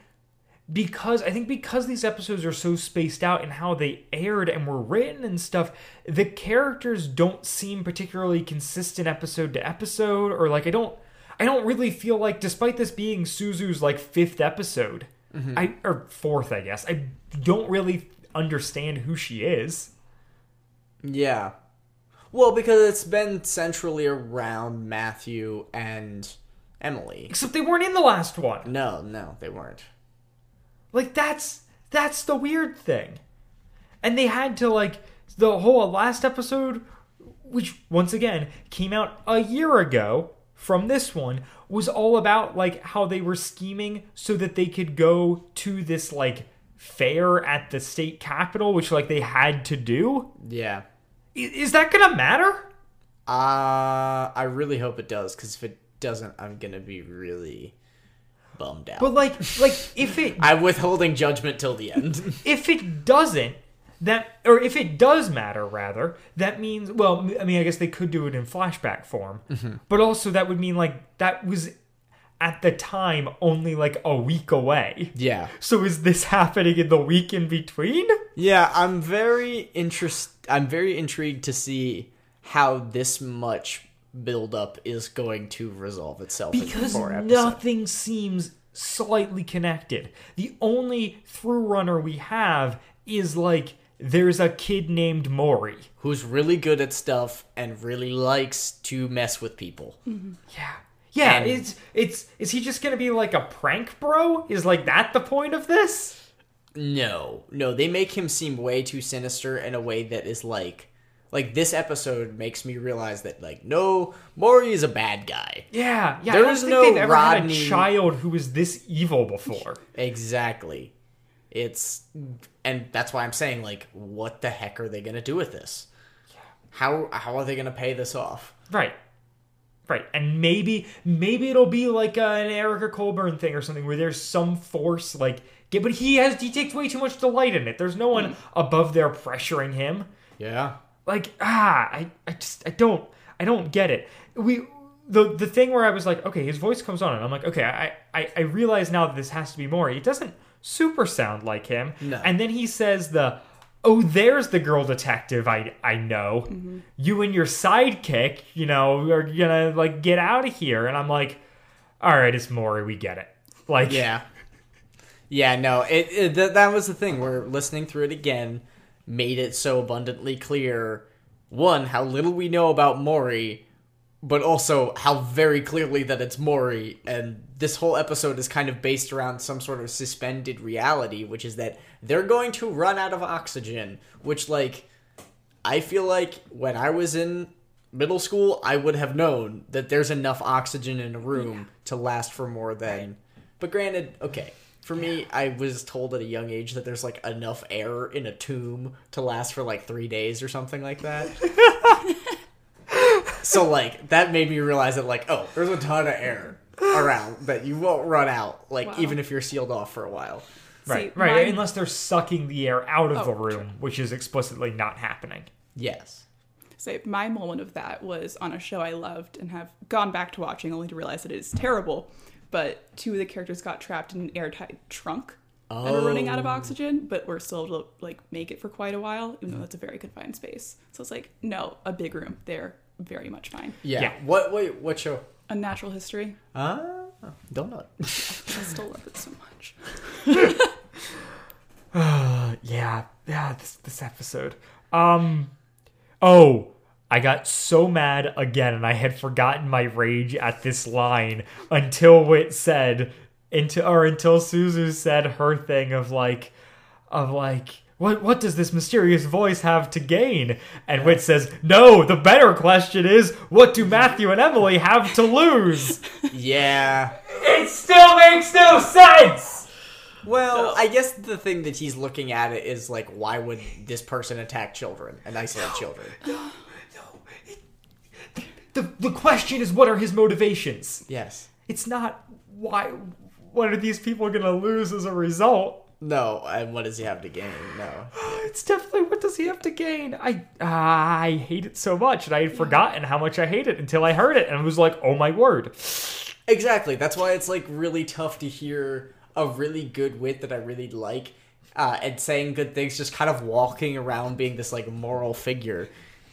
because I think because these episodes are so spaced out in how they aired and were written and stuff, the characters don't seem particularly consistent episode to episode, or like I don't I don't really feel like despite this being Suzu's like fifth episode, mm-hmm. I or fourth, I guess, I don't really understand who she is.
Yeah. Well, because it's been centrally around Matthew and Emily.
Except they weren't in the last one.
No, no, they weren't.
Like that's that's the weird thing. And they had to like the whole last episode which once again came out a year ago from this one was all about like how they were scheming so that they could go to this like fair at the state capitol which like they had to do.
Yeah.
Is that going to matter?
Uh, I really hope it does, because if it doesn't, I'm gonna be really bummed out.
But like like if it
I'm withholding judgment till the end.
if it doesn't that or if it does matter rather that means well i mean i guess they could do it in flashback form but also that would mean like that was at the time only like a week away
yeah.
so is this happening in the week in between
Yeah, I'm very interest. I'm very intrigued to see how this much buildup is going to resolve itself. in
because
four
nothing seems slightly connected the only through runner we have is like there's a kid named maury
who's really good at stuff and really likes to mess with people. Mm-hmm.
Yeah. Yeah,
And-
it's it's is he just gonna be like a prank bro? Is like that the point of this?
No, no, they make him seem way too sinister in a way that is like, like this episode makes me realize that like, no, Maury is a bad guy.
Yeah, yeah.
There
I don't
is
think
no
they've ever had
Rodney-
a child who was this evil before.
Exactly. It's, and that's why I'm saying like, what the heck are they gonna do with this? How how are they gonna pay this off?
Right. Right. And maybe maybe it'll be like uh, an Erica Colburn thing or something where there's some force like get but he has he takes way too much delight in it. There's no one above there pressuring him.
Yeah.
Like ah, I I just I don't I don't get it. We the the thing where I was like, okay, his voice comes on and I'm like, okay, I I, I realize now that this has to be Maury. It doesn't super sound like him.
No.
And then he says the Oh, there's the girl detective I I know. You and your sidekick, you know, are gonna like get out of here. And I'm like, all right, it's Maury. We get it. Like,
Yeah. Yeah, no, it, it th- that was the thing. Where listening through it again. Made it so abundantly clear one how little we know about Maury, but also how very clearly that it's Maury, and this whole episode is kind of based around some sort of suspended reality, which is that they're going to run out of oxygen, which like I feel like when I was in middle school, I would have known that there's enough oxygen in a room to last for more than. But granted, okay, for me, I was told at a young age that there's like enough air in a tomb to last for like three days or something like that. so like that made me realize that like oh, there's a ton of air around that you won't run out like
Wow.
even if you're sealed off for a while.
right,
See,
right.
my-
Unless they're sucking the air out of
Oh,
the room, which is explicitly not happening.
Yes.
say my moment of that was on a show I loved and have gone back to watching only to realize that it is terrible. But two of the characters got trapped in an airtight trunk and are running out of
Oh.
oxygen, but we're still able to like make it for quite a while, even though that's a very confined space. So it's like, no, a big room. They're very much fine.
Yeah.
Yeah.
What wait what show?
A natural history.
Ah, don't know.
I still love it so much.
Yeah, yeah. This this episode. Um. Oh, I got so mad again, and I had forgotten my rage at this line until Whit said, into or until Suzu said her thing of like, of like. What, what does this mysterious voice have to gain? And Whit says, No, the better question is, what do Matthew and Emily have to lose?
Yeah.
it still makes no sense!
Well, I guess the thing that he's looking at it is like, why would this person attack children and isolate children?
The, the question is, what are his motivations?
Yes.
It's not why. What are these people gonna lose as a result?
No, and what does he have to gain? No.
It's definitely what does he have to gain? I I hate it so much, and I had forgotten how much I hate it until I heard it, and I was like, oh my word.
Exactly. That's why it's like really tough to hear a really good Whit that I really like uh, and saying good things, just kind of walking around being this like moral figure.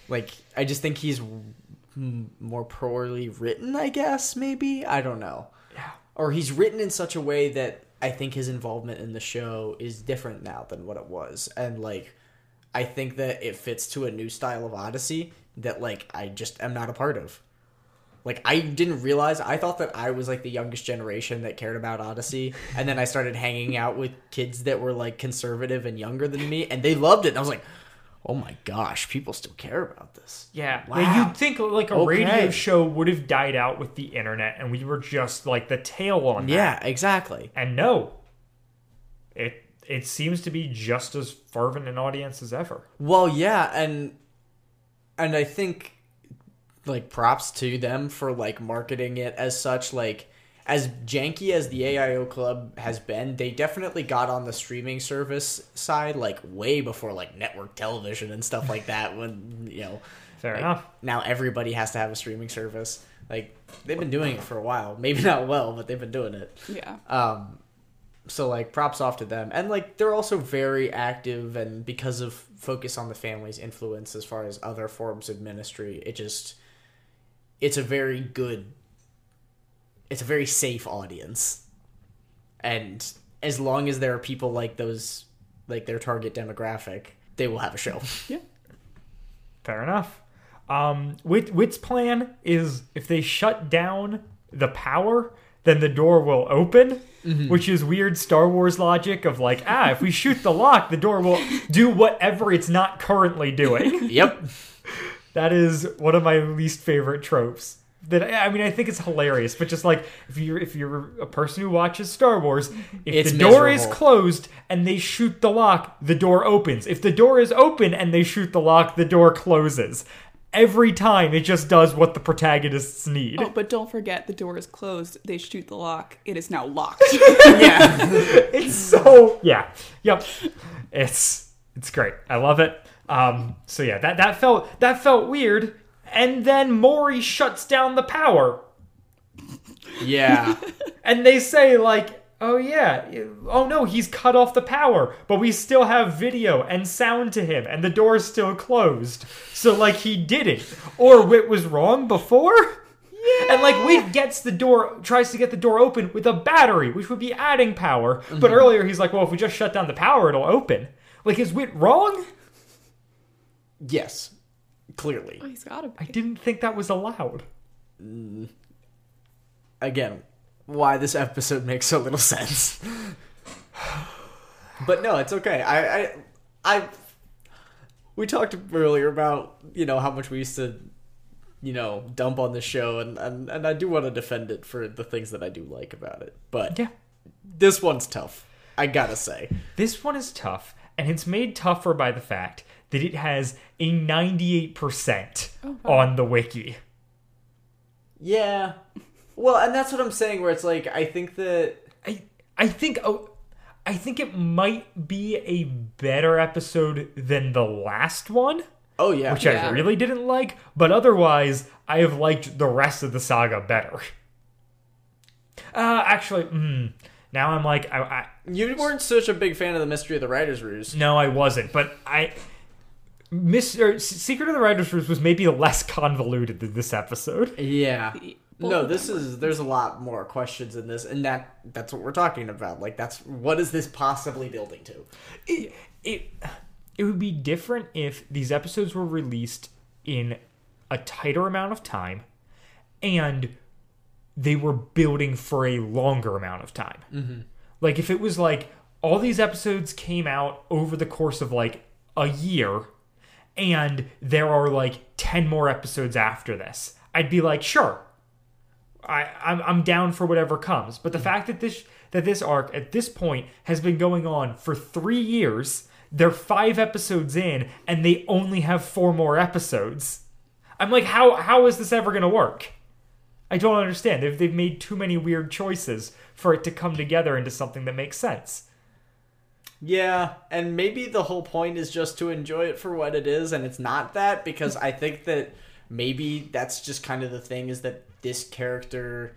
Like I just think he's more poorly written. I guess maybe I don't know.
Yeah.
Or he's written in such a way that I think his involvement in the show is different now than what it was, and like I think that it fits to a new style of Odyssey that like I just am not a part of. Like I didn't realize I thought that I was like the youngest generation that cared about Odyssey and then I started hanging out with kids that were like conservative and younger than me and they loved it and I was like, "Oh my gosh, people still care about this."
Yeah.
Wow.
Yeah, You'd think like a radio show would have died out with the internet, and we were just like the tail on that.
Yeah, exactly.
And no, it it seems to be just as fervent an audience as ever.
Well, yeah, and and I think like props to them for like marketing it as such like as janky as the AIO club has been, they definitely got on the streaming service side like way before like network television and stuff like that when, you know,
Fair
like,
enough.
now everybody has to have a streaming service. Like they've been doing it for a while. Maybe not well, but they've been doing it.
Yeah.
Um, so like props off to them, and like they're also very active, and because of focus on the family's influence as far as other forms of ministry, it just it's a very good, it's a very safe audience, and as long as there are people like those, like their target demographic, they will have a show.
Yeah.
Fair enough. Um, Whit, Whit's plan is if they shut down the power, then the door will open. Which is weird Star Wars logic of like, ah, if we shoot the lock, the door will do whatever it's not currently doing.
Yep.
That is one of my least favorite tropes. That I mean, I think it's hilarious, but just like if you're if you're a person who watches Star Wars, if
It's
the door is closed and they shoot the lock, the door opens. If the door is open and they shoot the lock, the door closes. Every time, it just does what the protagonists need.
Oh, but don't forget the door is closed. They shoot the lock. It is now locked.
yeah.
It's so yeah, yep. It's it's great. I love it. Um, so yeah, that that felt that felt weird. And then Maury shuts down the power.
Yeah.
and they say like oh yeah oh no he's cut off the power but we still have video and sound to him and the door's still closed so like he did it or Whit was wrong before yeah. and like Whit gets the door tries to get the door open with a battery which would be adding power but mm-hmm. earlier he's like well if we just shut down the power it'll open like is Whit wrong
yes. Clearly.
Oh, he's gotta
i didn't think that was allowed mm,
again why this episode makes so little sense. but no, it's okay. I, I, I, we talked earlier about you know how much we used to, you know, dump on the show, and and and I do want to defend it for the things that I do like about it. But
yeah
this one's tough. I gotta say.
This one is tough, and it's made tougher by the fact that it has a 98% on the wiki.
Yeah. Well, and that's what I'm saying. Where it's like I think that
I I think oh, I think it might be a better episode than the last one,
oh yeah,
which I really didn't like, but otherwise I have liked the rest of the saga better. Uh actually, mm, now I'm like I, I
you weren't such a big fan of the Mystery of the Writers' Ruse.
No, I wasn't, but I. Mr. Secret of the Writer's Roost was maybe less convoluted than this episode.
Yeah.
Both
no, this is there's a lot more questions in this, and that that's what we're talking about. Like that's what is this possibly building to?
It, it, it would be different if these episodes were released in a tighter amount of time and they were building for a longer amount of time. Mm-hmm. Like if it was like all these episodes came out over the course of like a year and there are like 10 more episodes after this, I'd be like, sure, I, I'm, I'm down for whatever comes. But the hmm. fact that this that this arc at this point has been going on for three years, they're five episodes in, and they only have four more episodes. I'm like, how how is this ever gonna work? I don't understand. They've they've made too many weird choices for it to come together into something that makes sense.
Yeah, and maybe the whole point is just to enjoy it for what it is, and it's not that because I think that maybe that's just kind of the thing is that this character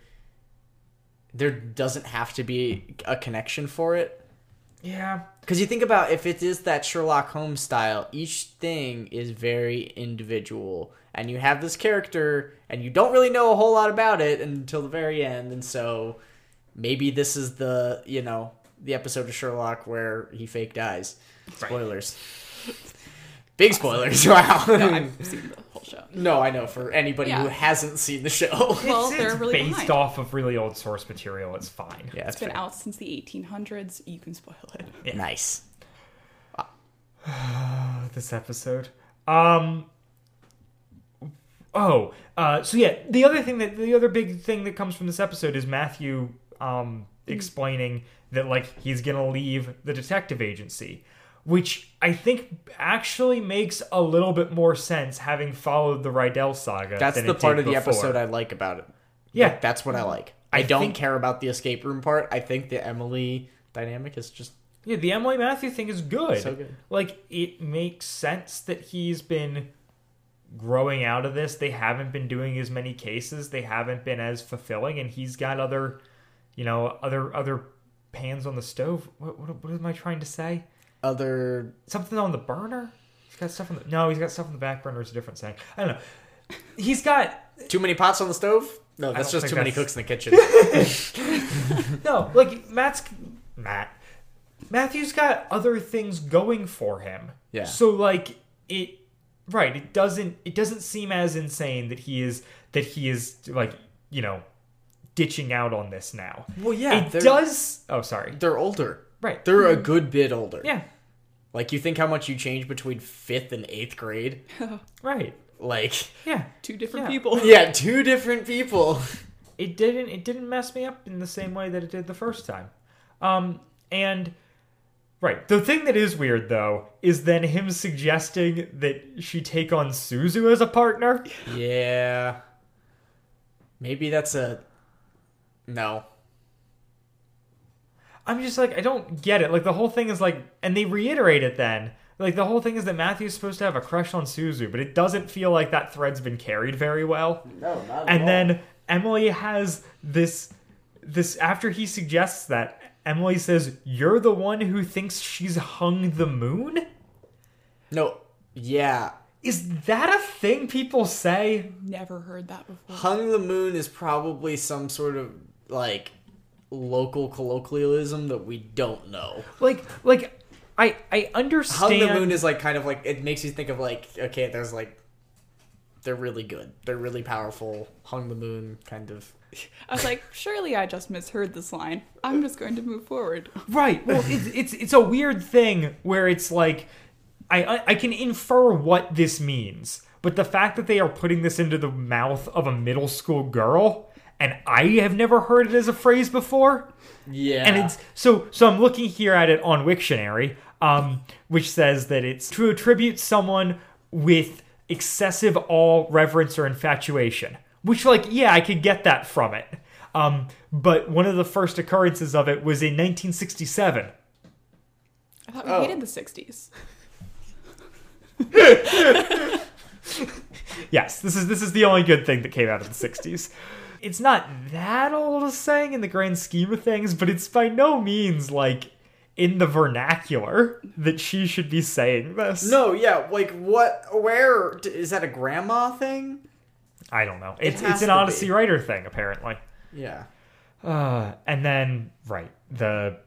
there doesn't have to be a connection for it.
Yeah.
Because you think about if it is that Sherlock Holmes style, each thing is very individual. And you have this character, and you don't really know a whole lot about it until the very end. And so maybe this is the, you know, the episode of Sherlock where he fake dies. Spoilers. Big spoilers. Wow.
No, I've seen the whole show.
no, I know. For anybody who hasn't seen the show.
Well,
it's,
they're really
based
behind.
off of really old source material. It's fine.
yeah,
It's been out since the 1800s. You can spoil it.
Nice.
this episode. Um. Oh, uh, so yeah, the other thing that the other big thing that comes from this episode is Matthew um explaining that like he's gonna leave the detective agency, which I think actually makes a little bit more sense having followed the Rydell saga.
That's the part of the
before.
episode I like about it.
Yeah.
Like, that's what I like. I,
I
don't
think-
care about the escape room part. I think the Emily dynamic is just
Yeah, the Emily Matthew thing is good.
So good.
Like it makes sense that he's been growing out of this. They haven't been doing as many cases. They haven't been as fulfilling, and he's got other, you know, other other pans on the stove. What what, what am I trying to say?
other.
Something on the burner. He's got stuff on the no. He's got stuff on the back burner. It's a different saying. I don't know. He's got
Too many pots on the stove? No, that's just
think
too many cooks in the kitchen.
no like Matt's Matt. Matthew's got other things going for him.
Yeah.
So like it right, it doesn't it doesn't seem as insane that he is that he is like, you know, ditching out on this now.
Well, yeah,
it does. Oh, sorry.
They're older.
Right.
They're a good bit older.
Yeah.
Like you think how much you change between fifth and eighth grade?
Right.
Like
Yeah.
Two different
Yeah.
people.
yeah, two different people.
it didn't it didn't mess me up in the same way that it did the first time um and right the thing that is weird though is then him suggesting that she take on suzu as a partner
Yeah. Maybe that's a no.
i'm just like i don't get it like the whole thing is like and they reiterate it then like the whole thing is that matthew's supposed to have a crush on suzu but it doesn't feel like that thread's been carried very well
No, not
and then Emily has this this after he suggests that Emily says you're the one who thinks she's hung the moon
No. Yeah.
is that a thing people say
Never heard that before.
Hung the moon is probably some sort of like local colloquialism that we don't know.
like like I I
Hung
understand
the moon is like kind of like it makes you think of like okay, there's like they're really good. They're really powerful. Hung the moon kind of
I was like, surely I just misheard this line. I'm just going to move forward.
right well it's it's it's a weird thing where it's like I, I I can infer what this means but the fact that they are putting this into the mouth of a middle school girl and I have never heard it as a phrase before
Yeah.
and it's so so i'm looking here at it on wiktionary um, which says that it's to attribute someone with excessive awe reverence or infatuation which like yeah i could get that from it um, but one of the first occurrences of it was in 1967
I thought we
Oh.
hated the 60s.
yes this is this is the only good thing that came out of the 60s it's not that old a saying in the grand scheme of things but it's by no means like in the vernacular that she should be saying this
No, yeah, like what Where is that a grandma thing?
I don't know. It's
has
it's an Odyssey
be.
writer thing apparently.
Yeah.
Uh, and then right the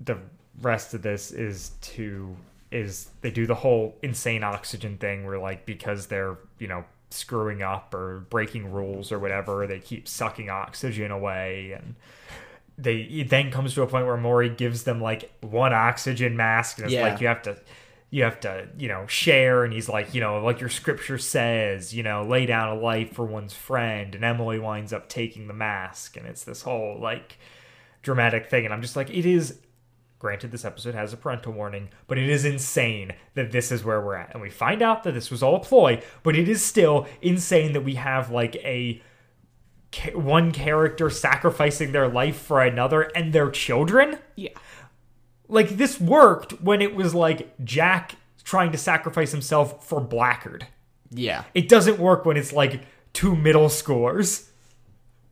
the rest of this is to is they do the whole insane oxygen thing where like because they're you know screwing up or breaking rules or whatever they keep sucking oxygen away and they it then comes to a point where Maury gives them like one oxygen mask and it's
Yeah.
like you have to you have to you know share and he's like you know like your scripture says you know lay down a life for one's friend and Emily winds up taking the mask and it's this whole like dramatic thing and I'm just like it is granted this episode has a parental warning but it is insane that this is where we're at and we find out that this was all a ploy but it is still insane that we have like a one character sacrificing their life for another and their children
Yeah.
like this worked when it was like Jack trying to sacrifice himself for Blackgaard.
Yeah.
It doesn't work when it's like two middle schoolers.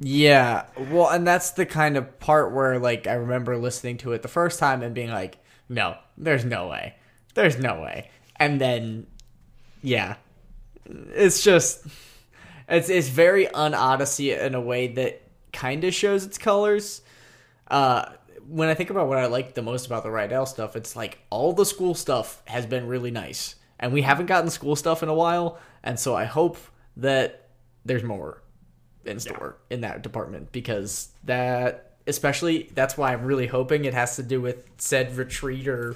Yeah. Well, and that's the kind of part where like I remember listening to it the first time and being like, "No, there's no way. There's no way." And then yeah. It's just it's it's very un-Odyssey in a way that kind of shows its colors. Uh when I think about what I like the most about the Rydell stuff, it's like all the school stuff has been really nice. And we haven't gotten school stuff in a while, and so I hope that there's more in store in that department because that especially that's why I'm really hoping it has to do with said retreat or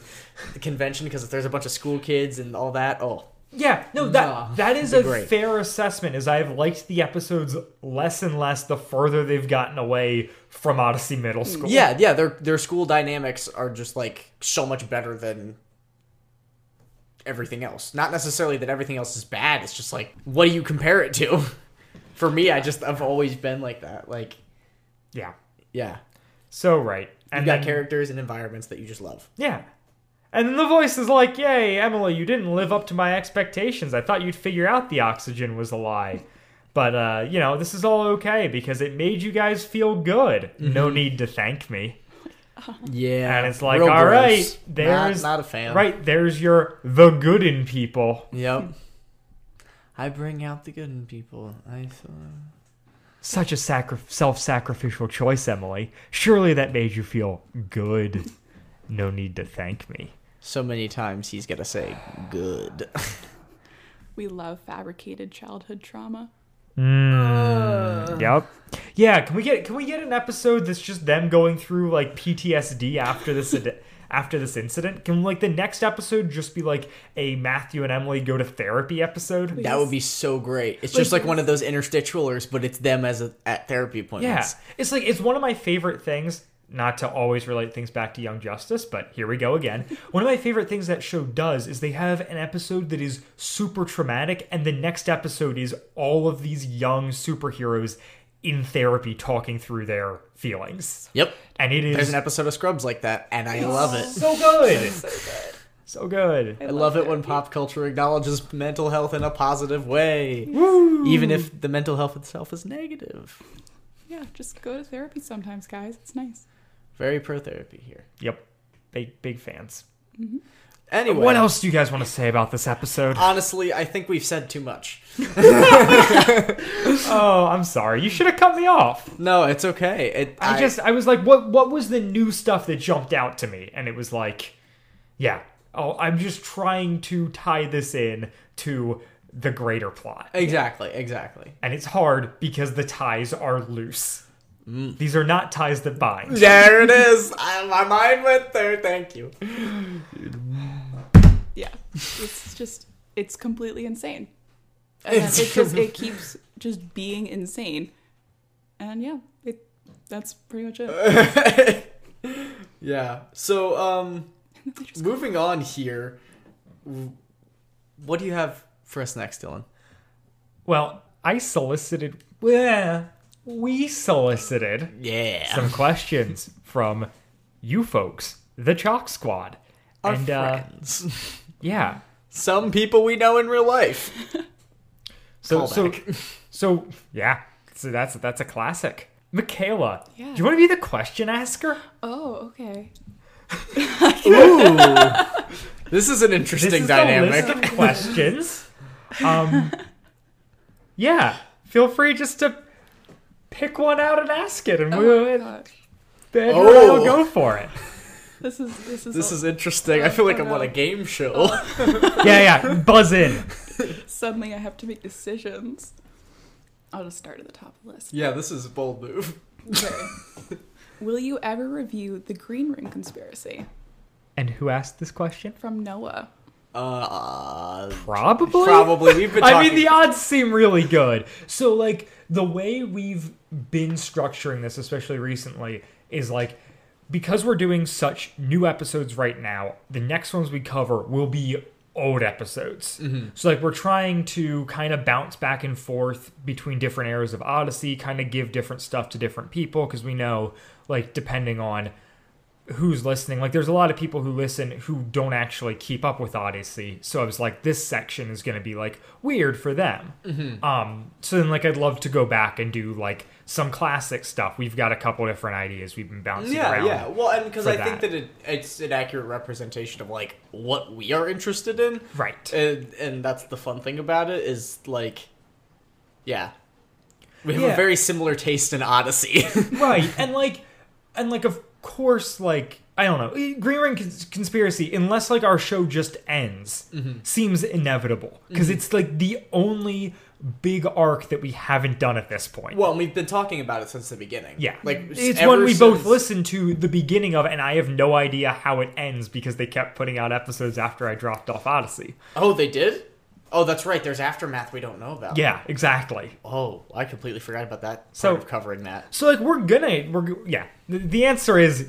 the convention because if there's a bunch of school kids and all that, oh
Yeah, no, that
Nah,
that is a
great.
fair assessment. Is I've liked the episodes less and less the further they've gotten away from Odyssey Middle School.
yeah, yeah, their their school dynamics are just like so much better than everything else. Not necessarily that everything else is bad. It's just like what do you compare it to? For me, I just I've always been like that. Like
yeah.
yeah,
So right,
you
and
got
then,
characters and environments that you just love.
Yeah. And then the voice is like, Yay, Emily, you didn't live up to my expectations. I thought you'd figure out the oxygen was a lie. But, uh, you know, this is all okay because it made you guys feel good. No need to thank me.
Yeah,
And it's like,
real
all
gross.
right, there's.
not, not a fan.
Right, there's your the good in people.
Yep. I bring out the good in people. I
Such a sacri- self sacrificial choice, Emily. Surely that made you feel good. No need to thank me.
so many times he's gonna say good.
We love fabricated childhood trauma.
Mm, Yep. Yeah, can we get can we get an episode that's just them going through like PTSD after this id- after this incident? Can like the next episode just be like a Matthew and Emily go to therapy episode?
That would be so great. It's just like one of those interstitialers, but it's them as a, at therapy appointments.
Yeah, it's like it's one of my favorite things. Not to always relate things back to Young Justice, but here we go again. One of my favorite things that show does is they have an episode that is super traumatic, and the next episode is all of these young superheroes in therapy talking through their feelings.
Yep.
And it is
There's an episode of Scrubs like that, and I love it.
so good.
So good.
So good.
I love it when pop culture acknowledges mental health in a positive way, even if the mental health itself is negative.
Yeah, just go to therapy sometimes, guys. It's nice.
Very pro therapy here.
Yep. Big big fans. Mm-hmm.
Anyway,
What else do you guys want to say about this episode?
Honestly, I think we've said too much.
Oh, I'm sorry. You should have cut me off.
No, it's okay. It,
I, just I was like, what what was the new stuff that jumped out to me? And it was like, yeah. Oh, I'm just trying to tie this in to the greater plot.
exactly, exactly.
And it's hard because the ties are loose. Mm. These are not ties that bind.
There it is. I, my mind went there. Thank you.
Yeah, it's just it's completely insane, and then it just it keeps just being insane, and yeah, it that's pretty much it.
Yeah. So, um, moving on here. What do you have for us next, Dylan?
Well, I solicited well, we solicited
Yeah.
some questions from you folks, the Chalk Squad.
Our
and uh
friends.
Yeah.
Some people we know in real life.
So so
Callback.
so yeah. So that's that's a classic. Michaela,
Yeah.
do you want to be the question asker?
Oh, okay. Ooh.
this is an
This
interesting
is
dynamic.
the list of questions. Um, yeah, feel free just to pick one out and ask it, and
Oh
we'll
my gosh,
Andrew and I
Oh.
will go for it.
This is this is
This
a-
is interesting. I feel like
Oh,
I'm on a game show.
Yeah, yeah, buzz in.
suddenly I have to make decisions. I'll just start at the top of the list.
yeah, this is a bold move.
Okay. Will you ever review the Green Ring conspiracy
And who asked this question?
from Noah?
Uh,
Probably.
probably. We've been. Talking,
I mean, the odds seem really good. So, like, the way we've been structuring this, especially recently, is like because we're doing such new episodes right now, the next ones we cover will be old episodes. Mm-hmm. So, like, we're trying to kind of bounce back and forth between different eras of Odyssey, kind of give different stuff to different people because we know, like, depending on who's listening. Like, there's a lot of people who listen who don't actually keep up with Odyssey. So I was like, this section is going to be like weird for them. Um, so then, like, I'd love to go back and do like some classic stuff. We've got a couple different ideas we've been bouncing
Yeah,
around.
yeah. Well, and because I think
that.
that it, it's an accurate representation of like what we are interested in,
Right.
and and that's the fun thing about it is like, yeah, we have
Yeah.
a very similar taste in Odyssey.
right and like and like of course like i don't know green ring cons- conspiracy unless like our show just ends
Mm-hmm.
seems inevitable because it's like the only big arc that we haven't done at this point
well, we've been talking about it since the beginning.
yeah
like
it's one we both listened to the beginning of and i have no idea how it ends because they kept putting out episodes after i dropped off odyssey
Oh, they did. Oh, that's right. There's aftermath we don't know about.
yeah exactly
Oh, I completely forgot about that.
So-
part of covering that.
so like we're gonna we're g- yeah the, the answer is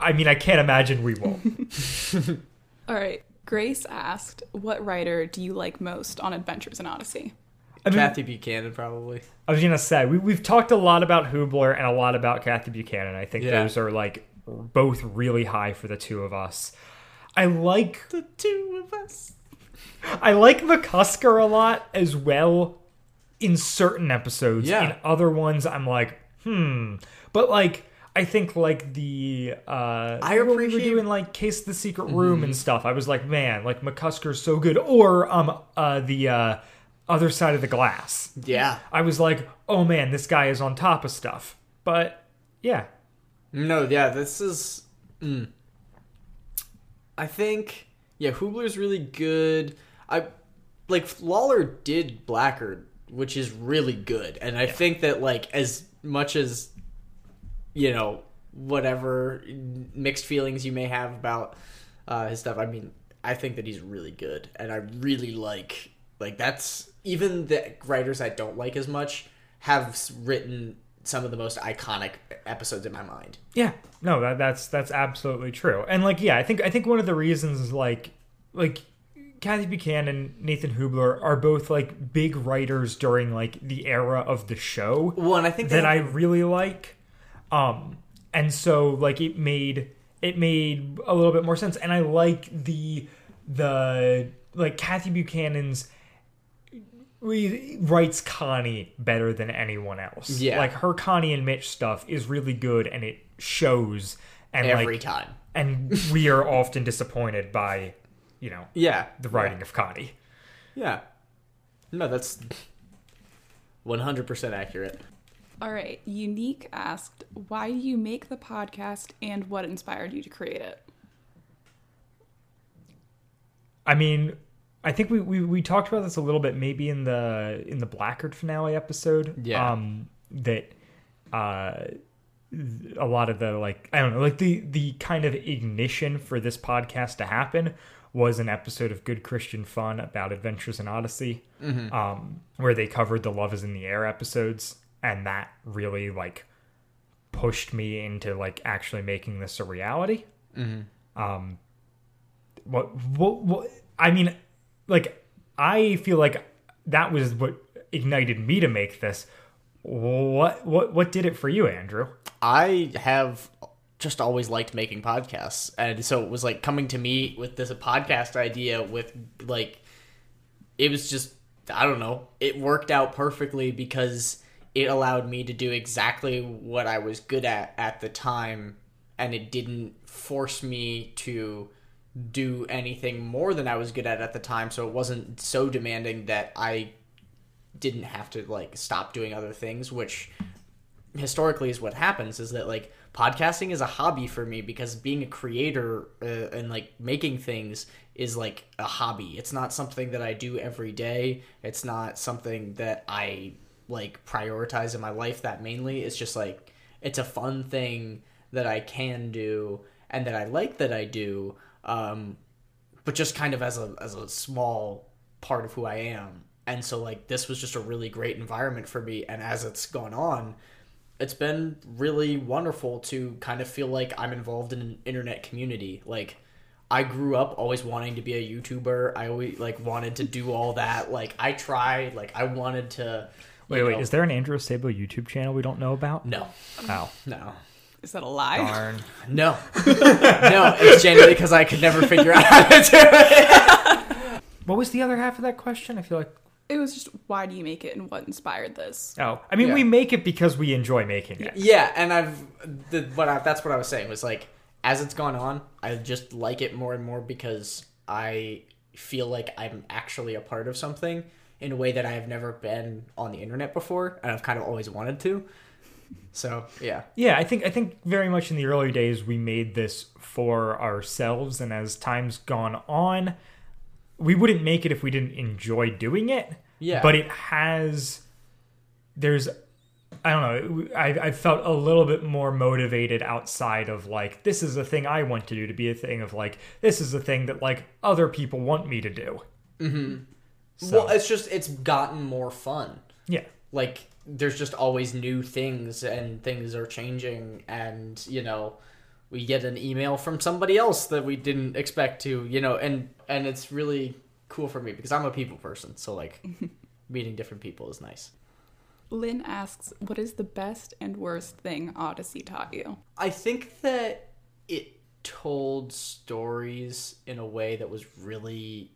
i mean i can't imagine we won't
All right. Grace asked, "What writer do you like most on Adventures in Odyssey?"
I mean,
Kathy Buchanan probably.
I was gonna say we we've talked a lot about Hoobler and a lot about Kathy Buchanan. I think
Yeah.
those are like both really high for the two of us. I like
The two of us.
I like McCusker a lot as well in certain episodes.
Yeah.
In other ones, I'm like, hmm. But like, I think like the uh,
I
what we were
appreciate-
doing like Case of the Secret Room and stuff. I was like, man, like McCusker's so good. Or um uh the uh other side of the glass.
Yeah.
I was like, oh man, this guy is on top of stuff. But yeah,
No, yeah, this is. Mm. I think yeah, Hoobler's really good. I like Lollar did Blackgaard, which is really good, and I think that like as much as you know whatever mixed feelings you may have about uh, his stuff, I mean, I think that he's really good, and I really like like that's even the writers I don't like as much have written some of the most iconic episodes in my mind.
Yeah, no, that, that's that's absolutely true. And like, yeah, I think I think one of the reasons is like like Kathy Buchanan, Nathan Hoobler are both like big writers during like the era of the show
Well, and I think
that
they
I really like. Um, and so like it made it made a little bit more sense, and I like the the like Kathy Buchanan's re- writes Connie better than anyone else.
Yeah.
like her Connie and Mitch stuff is really good, and it shows. And
every
like,
time.
and we are often disappointed by, you know,
Yeah,
the writing of Connie.
Yeah. No, that's 100% accurate.
All right. Unique asked, why do you make the podcast and what inspired you to create it?
I mean, I think we, we, we talked about this a little bit maybe in the in the Blackgaard finale episode.
Yeah.
Um that uh a lot of the like I don't know, like the the kind of ignition for this podcast to happen was an episode of Good Christian Fun about Adventures in Odyssey. Um where they covered the Love is in the Air episodes and that really like pushed me into like actually making this a reality Um, what, what what I mean like I feel like that was what ignited me to make this what what what did it for you Andrew
I have just always liked making podcasts. And so it was like coming to me with this podcast idea with like it was just I don't know. It worked out perfectly because it allowed me to do exactly what I was good at at the time and it didn't force me to do anything more than I was good at at the time so it wasn't so demanding that I didn't have to like stop doing other things which historically is what happens is that like podcasting is a hobby for me because being a creator uh, and like making things is like a hobby. It's not something that i do every day. It's not something that i like prioritize in my life that mainly. It's just like it's a fun thing that i can do and that i like that i do um but just kind of as a as a small part of who I am. And so like this was just a really great environment for me and as it's gone on, it's been really wonderful to kind of feel like I'm involved in an internet community. Like I grew up always wanting to be a YouTuber. I always like wanted to do all that. Like I tried, like I wanted to
wait
you
wait is there an Andrew Sabo YouTube channel we don't know about
No.
oh
No.
Is that a lie?
darn
No. no, it's genuinely because I could never figure out how to do it.
what was the other half of that question I feel like
It was just why do you make it and what inspired this?
oh I mean
Yeah.
we make it because we enjoy making it
Yeah, and I've the what I, that's what I was saying was like as it's gone on, I just like it more and more because I feel like I'm actually a part of something in a way that I have never been on the internet before, and I've kind of always wanted to. So yeah,
Yeah, I think I think very much in the early days we made this for ourselves, and as time's gone on, we wouldn't make it if we didn't enjoy doing it.
Yeah.
but it has. There's, I don't know. I I felt a little bit more motivated outside of like this is a thing I want to do to be a thing of like this is a thing that like other people want me to do. Mm-hmm. So,
well, it's just it's gotten more fun.
yeah.
like there's just always new things and things are changing and you know we get an email from somebody else that we didn't expect to you know and and it's really cool for me because i'm a people person so like meeting different people is nice
Lynn asks, what is the best and worst thing Odyssey taught you?
i think that it told stories in a way that was really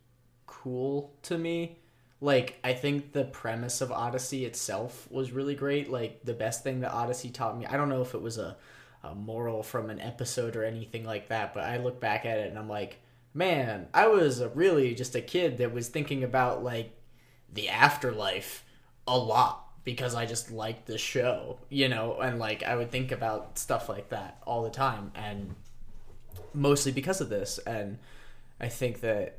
cool to me like i think the premise of odyssey itself was really great. Like the best thing that odyssey taught me i don't know if it was a, a moral from an episode or anything like that but i look back at it and i'm like man i was really just a kid that was thinking about like the afterlife a lot because i just liked the show you know? And like i would think about stuff like that all the time and mostly because of this. And i think that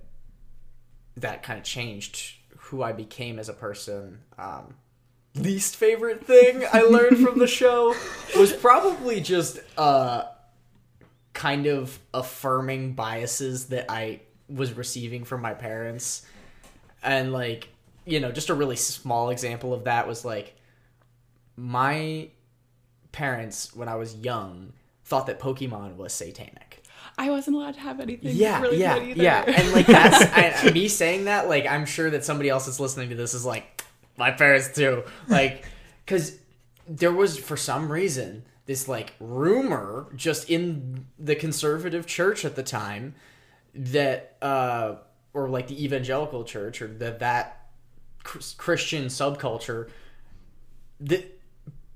that kind of changed who I became as a person. Um, least favorite thing I learned from the show was probably just uh kind of affirming biases that I was receiving from my parents. And like, you know, just a really small example of that was like my parents when I was young thought that Pokemon was satanic.
I wasn't allowed to have anything.
Yeah,
really
yeah,
good either.
yeah. And like that's I, me saying that. Like I'm sure that somebody else that's listening to this is like my parents too. Like because there was for some reason this like rumor just in the conservative church at the time that uh or like the evangelical church or that that Christian subculture that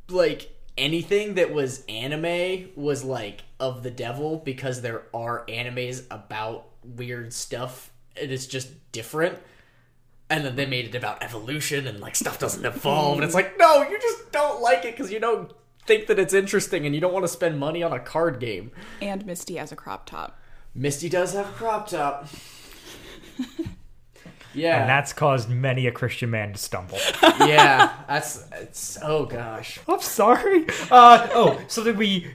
like anything that was anime was like of the devil because there are animes about weird stuff and it's just different. And then they made it about evolution and like stuff doesn't evolve. And it's like no you just don't like it because you don't think that it's interesting and you don't want to spend money on a card game.
And Misty has a crop top.
misty does have a crop top yeah
And that's caused many a Christian man to stumble.
yeah that's it's oh gosh
I'm sorry. Uh, oh, so that we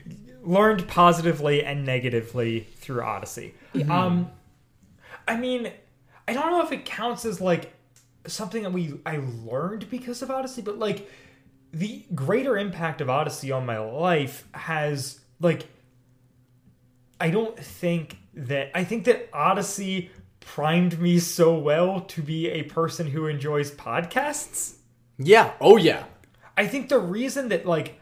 learned positively and negatively through Odyssey. Um, I mean, I don't know if it counts as like something that we I learned because of Odyssey, but like the greater impact of Odyssey on my life has like I don't think that I think that Odyssey primed me so well to be a person who enjoys podcasts.
yeah. Oh yeah.
I think the reason that like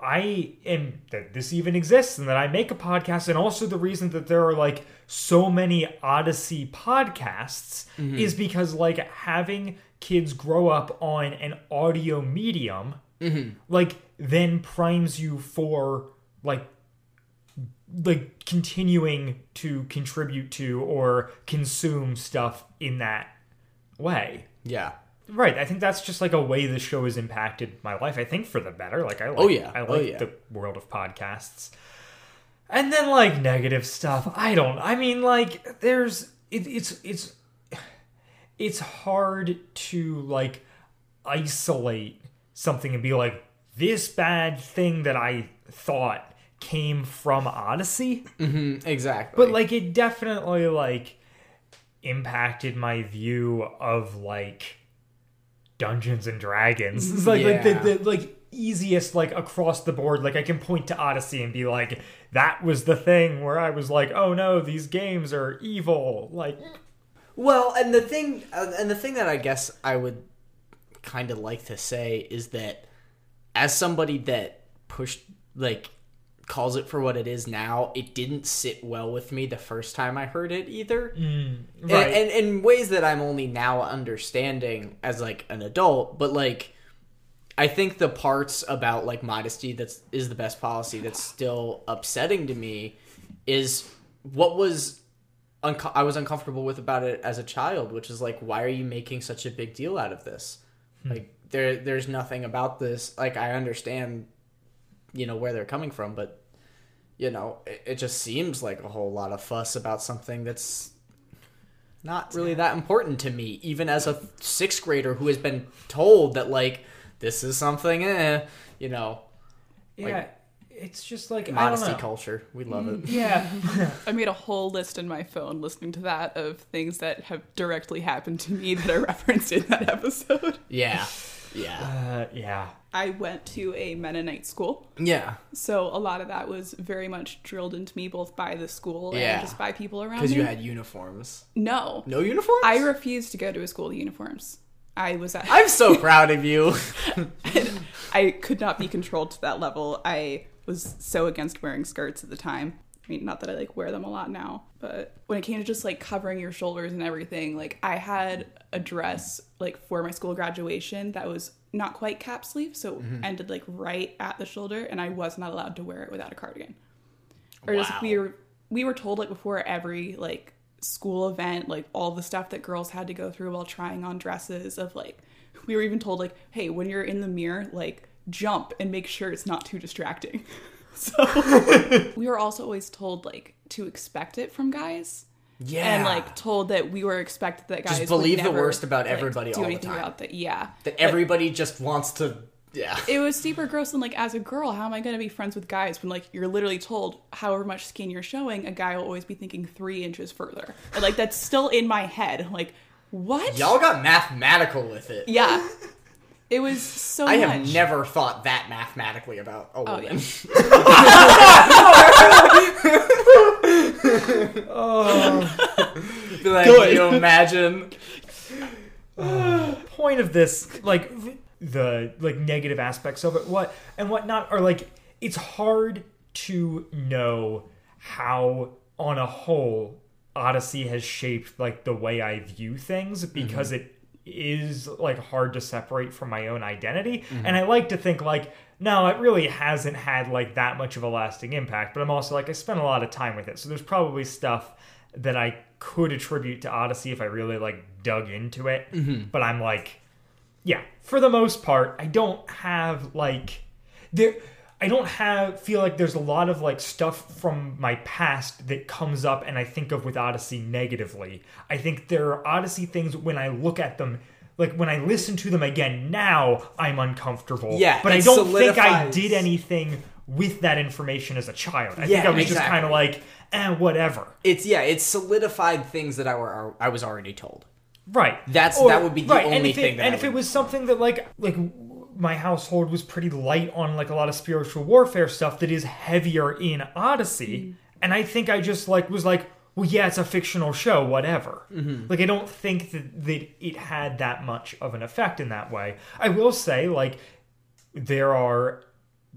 I am that this even exists and that I make a podcast and also the reason that there are like so many Odyssey podcasts mm-hmm. is because like having kids grow up on an audio medium mm-hmm. like then primes you for like like continuing to contribute to or consume stuff in that way.
yeah
Right. I think that's just like a way the show has impacted my life. I think for the better. Like I like
Oh, yeah.
I oh, like
Oh, yeah.
the world of podcasts. And then like negative stuff. I don't I mean like there's it, it's it's it's hard to like isolate something and be like this bad thing that I thought came from Odyssey.
exactly
But like it definitely like impacted my view of like Dungeons and Dragons. It's like like the, the like easiest like across the board. Like I can point to Odyssey and be like, that was the thing where I was like, oh no, these games are evil. Like
Well, and the thing, uh, and the thing that I guess I would kind of like to say is that, as somebody that pushed, like, calls it for what it is now, it didn't sit well with me the first time I heard it either, mm, and,
right.
and in ways that I'm only now understanding as like an adult. But like, I think the parts about like modesty that's is the best policy that's still upsetting to me is what was unco- I was uncomfortable with about it as a child, which is like, why are you making such a big deal out of this? Hmm. Like, there, there's nothing about this. Like, I understand, you know, where they're coming from, but you know, it, it just seems like a whole lot of fuss about something that's not really that important to me, even as a sixth grader who has been told that like this is something, eh, you know,
yeah, it's just like I
modesty
don't know.
culture. We love it.
Yeah.
I made a whole list in my phone listening to that of things that have directly happened to me that are referenced in that episode.
Yeah, yeah,
uh, yeah.
I went to a Mennonite school,
yeah.
so a lot of that was very much drilled into me both by the school
Yeah.
and just by people around
Because you had uniforms.
no,
No uniforms.
I refused to go to a school with uniforms. I was at,
I'm so proud of you.
I could not be controlled to that level. I was so against wearing skirts at the time. I mean, not that I like wear them a lot now, but when it came to just like covering your shoulders and everything, like I had a dress like for my school graduation that was not quite cap sleeve, so it mm-hmm. ended like right at the shoulder, and I was not allowed to wear it without a cardigan. Or just
Wow.
we were we were told like before every like school event, like all the stuff that girls had to go through while trying on dresses of like we were even told like, hey, when you're in the mirror, like jump and make sure it's not too distracting. So we were also always told like to expect it from guys.
Yeah.
and like told that we were expected that guys
Just believe the worst about
like,
everybody
do
all the time.
about that. Yeah,
that
But
everybody just wants to. Yeah.
it was super gross and like as a girl, how am I going to be friends with guys when like you're literally told however much skin you're showing, a guy will always be thinking three inches further. And, like that's still in my head. Like what?
Y'all got mathematical with it.
Yeah. It was so
I
much.
have never thought that mathematically about a
Oh,
Oh. Be like,
Good.
you imagine?
Oh, point of this like the like negative aspects of it what and whatnot are like it's hard to know how on a whole odyssey has shaped like the way i view things because mm-hmm. it is like hard to separate from my own identity mm-hmm. and i like to think like no it really hasn't had like that much of a lasting impact but i'm also like i spent a lot of time with it so there's probably stuff that i could attribute to odyssey if i really like dug into it. Mm-hmm. But i'm like yeah for the most part i don't have like there i don't have feel like there's a lot of like stuff from my past that comes up and i think of with odyssey negatively. I think there are odyssey things when i look at them like when i listen to them again now i'm uncomfortable.
Yeah,
but i don't think i did anything with that information as a child. I think
Yeah,
i was just kind of like eh whatever.
It's yeah, it's solidified things that I were I was already told.
Right.
That's- that would be the
and
only
if it-
thing that
and
I
if it was something that like like my household was pretty light on like a lot of spiritual warfare stuff that is heavier in Odyssey, and I think I just like was like, well, yeah, it's a fictional show, whatever.
Mm-hmm.
Like I don't think that that it had that much of an effect in that way. I will say like there are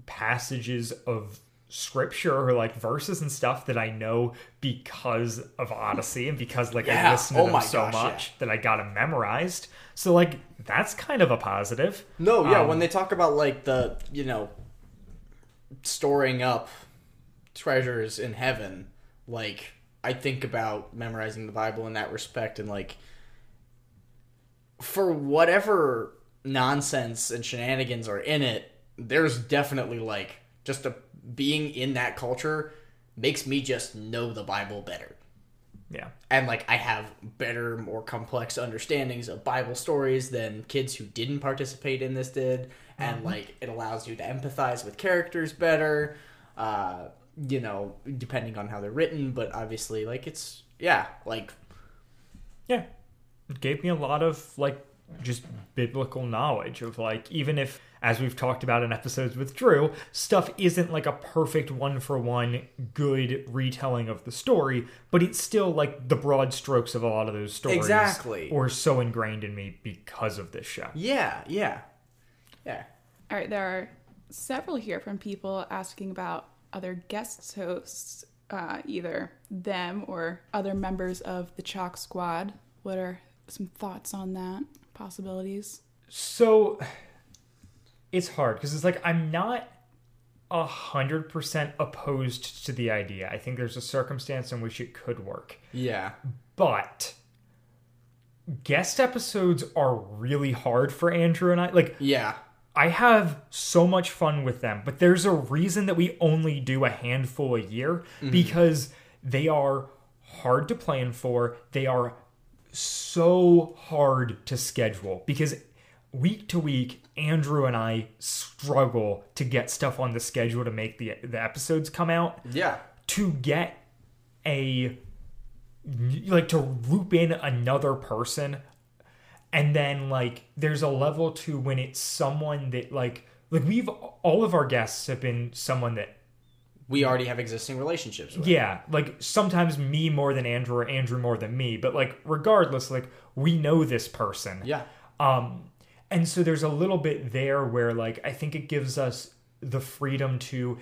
passages of scripture or like verses and stuff that I know because of Odyssey and because like I
Yeah.
listened to
Oh
them so
gosh, yeah.
much that I got them memorized. So like that's kind of a positive.
No, yeah,
Um,
when they talk about like the you know storing up treasures in heaven, like I think about memorizing the Bible in that respect and like for whatever nonsense and shenanigans are in it, there's definitely like just a being in that culture makes me just know the Bible better
Yeah.
and like I have better, more complex understandings of Bible stories than kids who didn't participate in this did, and like it allows you to empathize with characters better. Uh, you know, depending on how they're written, but obviously, like it's yeah, like
Yeah. It gave me a lot of like just biblical knowledge of like even if as we've talked about in episodes with Drew, stuff isn't like a perfect one for one good retelling of the story, but it's still like the broad strokes of a lot of those stories
Exactly.
or so ingrained in me because of this show.
yeah, yeah, yeah.
All right, there are several here from people asking about other guest hosts, uh, either them or other members of the Chalk Squad. What are some thoughts on that? Possibilities?
So it's hard because it's like I'm not a hundred percent opposed to the idea. I think there's a circumstance in which it could work.
Yeah.
But guest episodes are really hard for Andrew and I. Like
Yeah.
I have so much fun with them, but there's a reason that we only do a handful a year mm-hmm. because they are hard to plan for. They are so hard to schedule because week to week Andrew and I struggle to get stuff on the schedule to make the the episodes come out
Yeah.
to get a like to loop in another person and then like there's a level to when it's someone that like like we've all of our guests have been someone that
We already have existing relationships with.
yeah like sometimes me more than andrew or andrew more than me but like regardless like we know this person
Yeah.
um, and so there's a little bit there where like I think it gives us the freedom to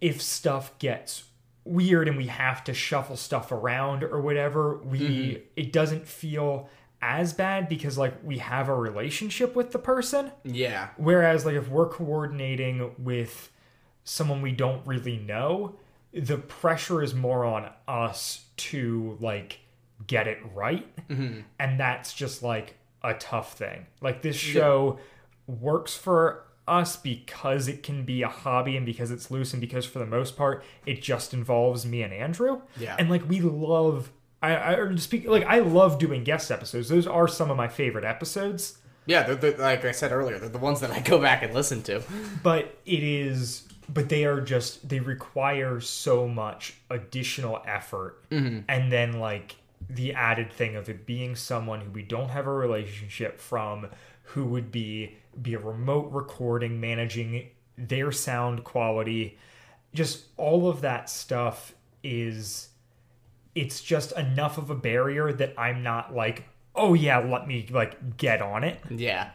if stuff gets weird and we have to shuffle stuff around or whatever, we it doesn't feel as bad because like we have a relationship with the person.
Yeah.
Whereas like if we're coordinating with someone we don't really know, the pressure is more on us to like get it right. Mm-hmm. And that's just like a tough thing. Like this show works for us because it can be a hobby and because it's loose and because for the most part it just involves me and Andrew.
Yeah.
And like we love I, I or speak like I love doing guest episodes. Those are some of my favorite episodes.
Yeah, they're, they're, like I said earlier, they're the ones that I go back and listen to.
but it is but they are just they require so much additional effort mm-hmm. and then like the added thing of it being someone who we don't have a relationship from who would be be a remote recording managing their sound quality just all of that stuff is it's just enough of a barrier that I'm not like oh yeah let me like get on it
Yeah.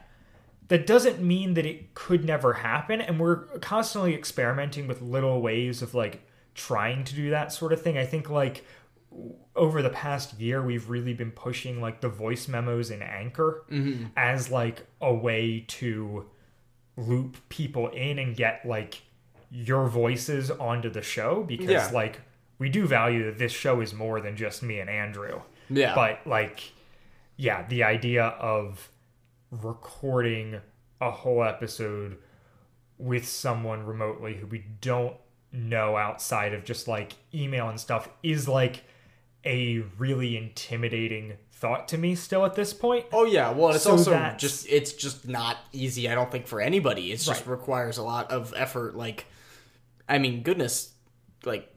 that doesn't mean that it could never happen and we're constantly experimenting with little ways of like trying to do that sort of thing i think like over the past year we've really been pushing like the voice memos in anchor mm-hmm. as like a way to loop people in and get like your voices onto the show because
Yeah.
like we do value that this show is more than just me and andrew
Yeah.
but like yeah the idea of recording a whole episode with someone remotely who we don't know outside of just like email and stuff is like a really intimidating thought to me still at this point
Oh yeah, well it's
So
also
that's-
just it's just not easy. I don't think for anybody. It just requires a lot of effort. Like, I mean, goodness, like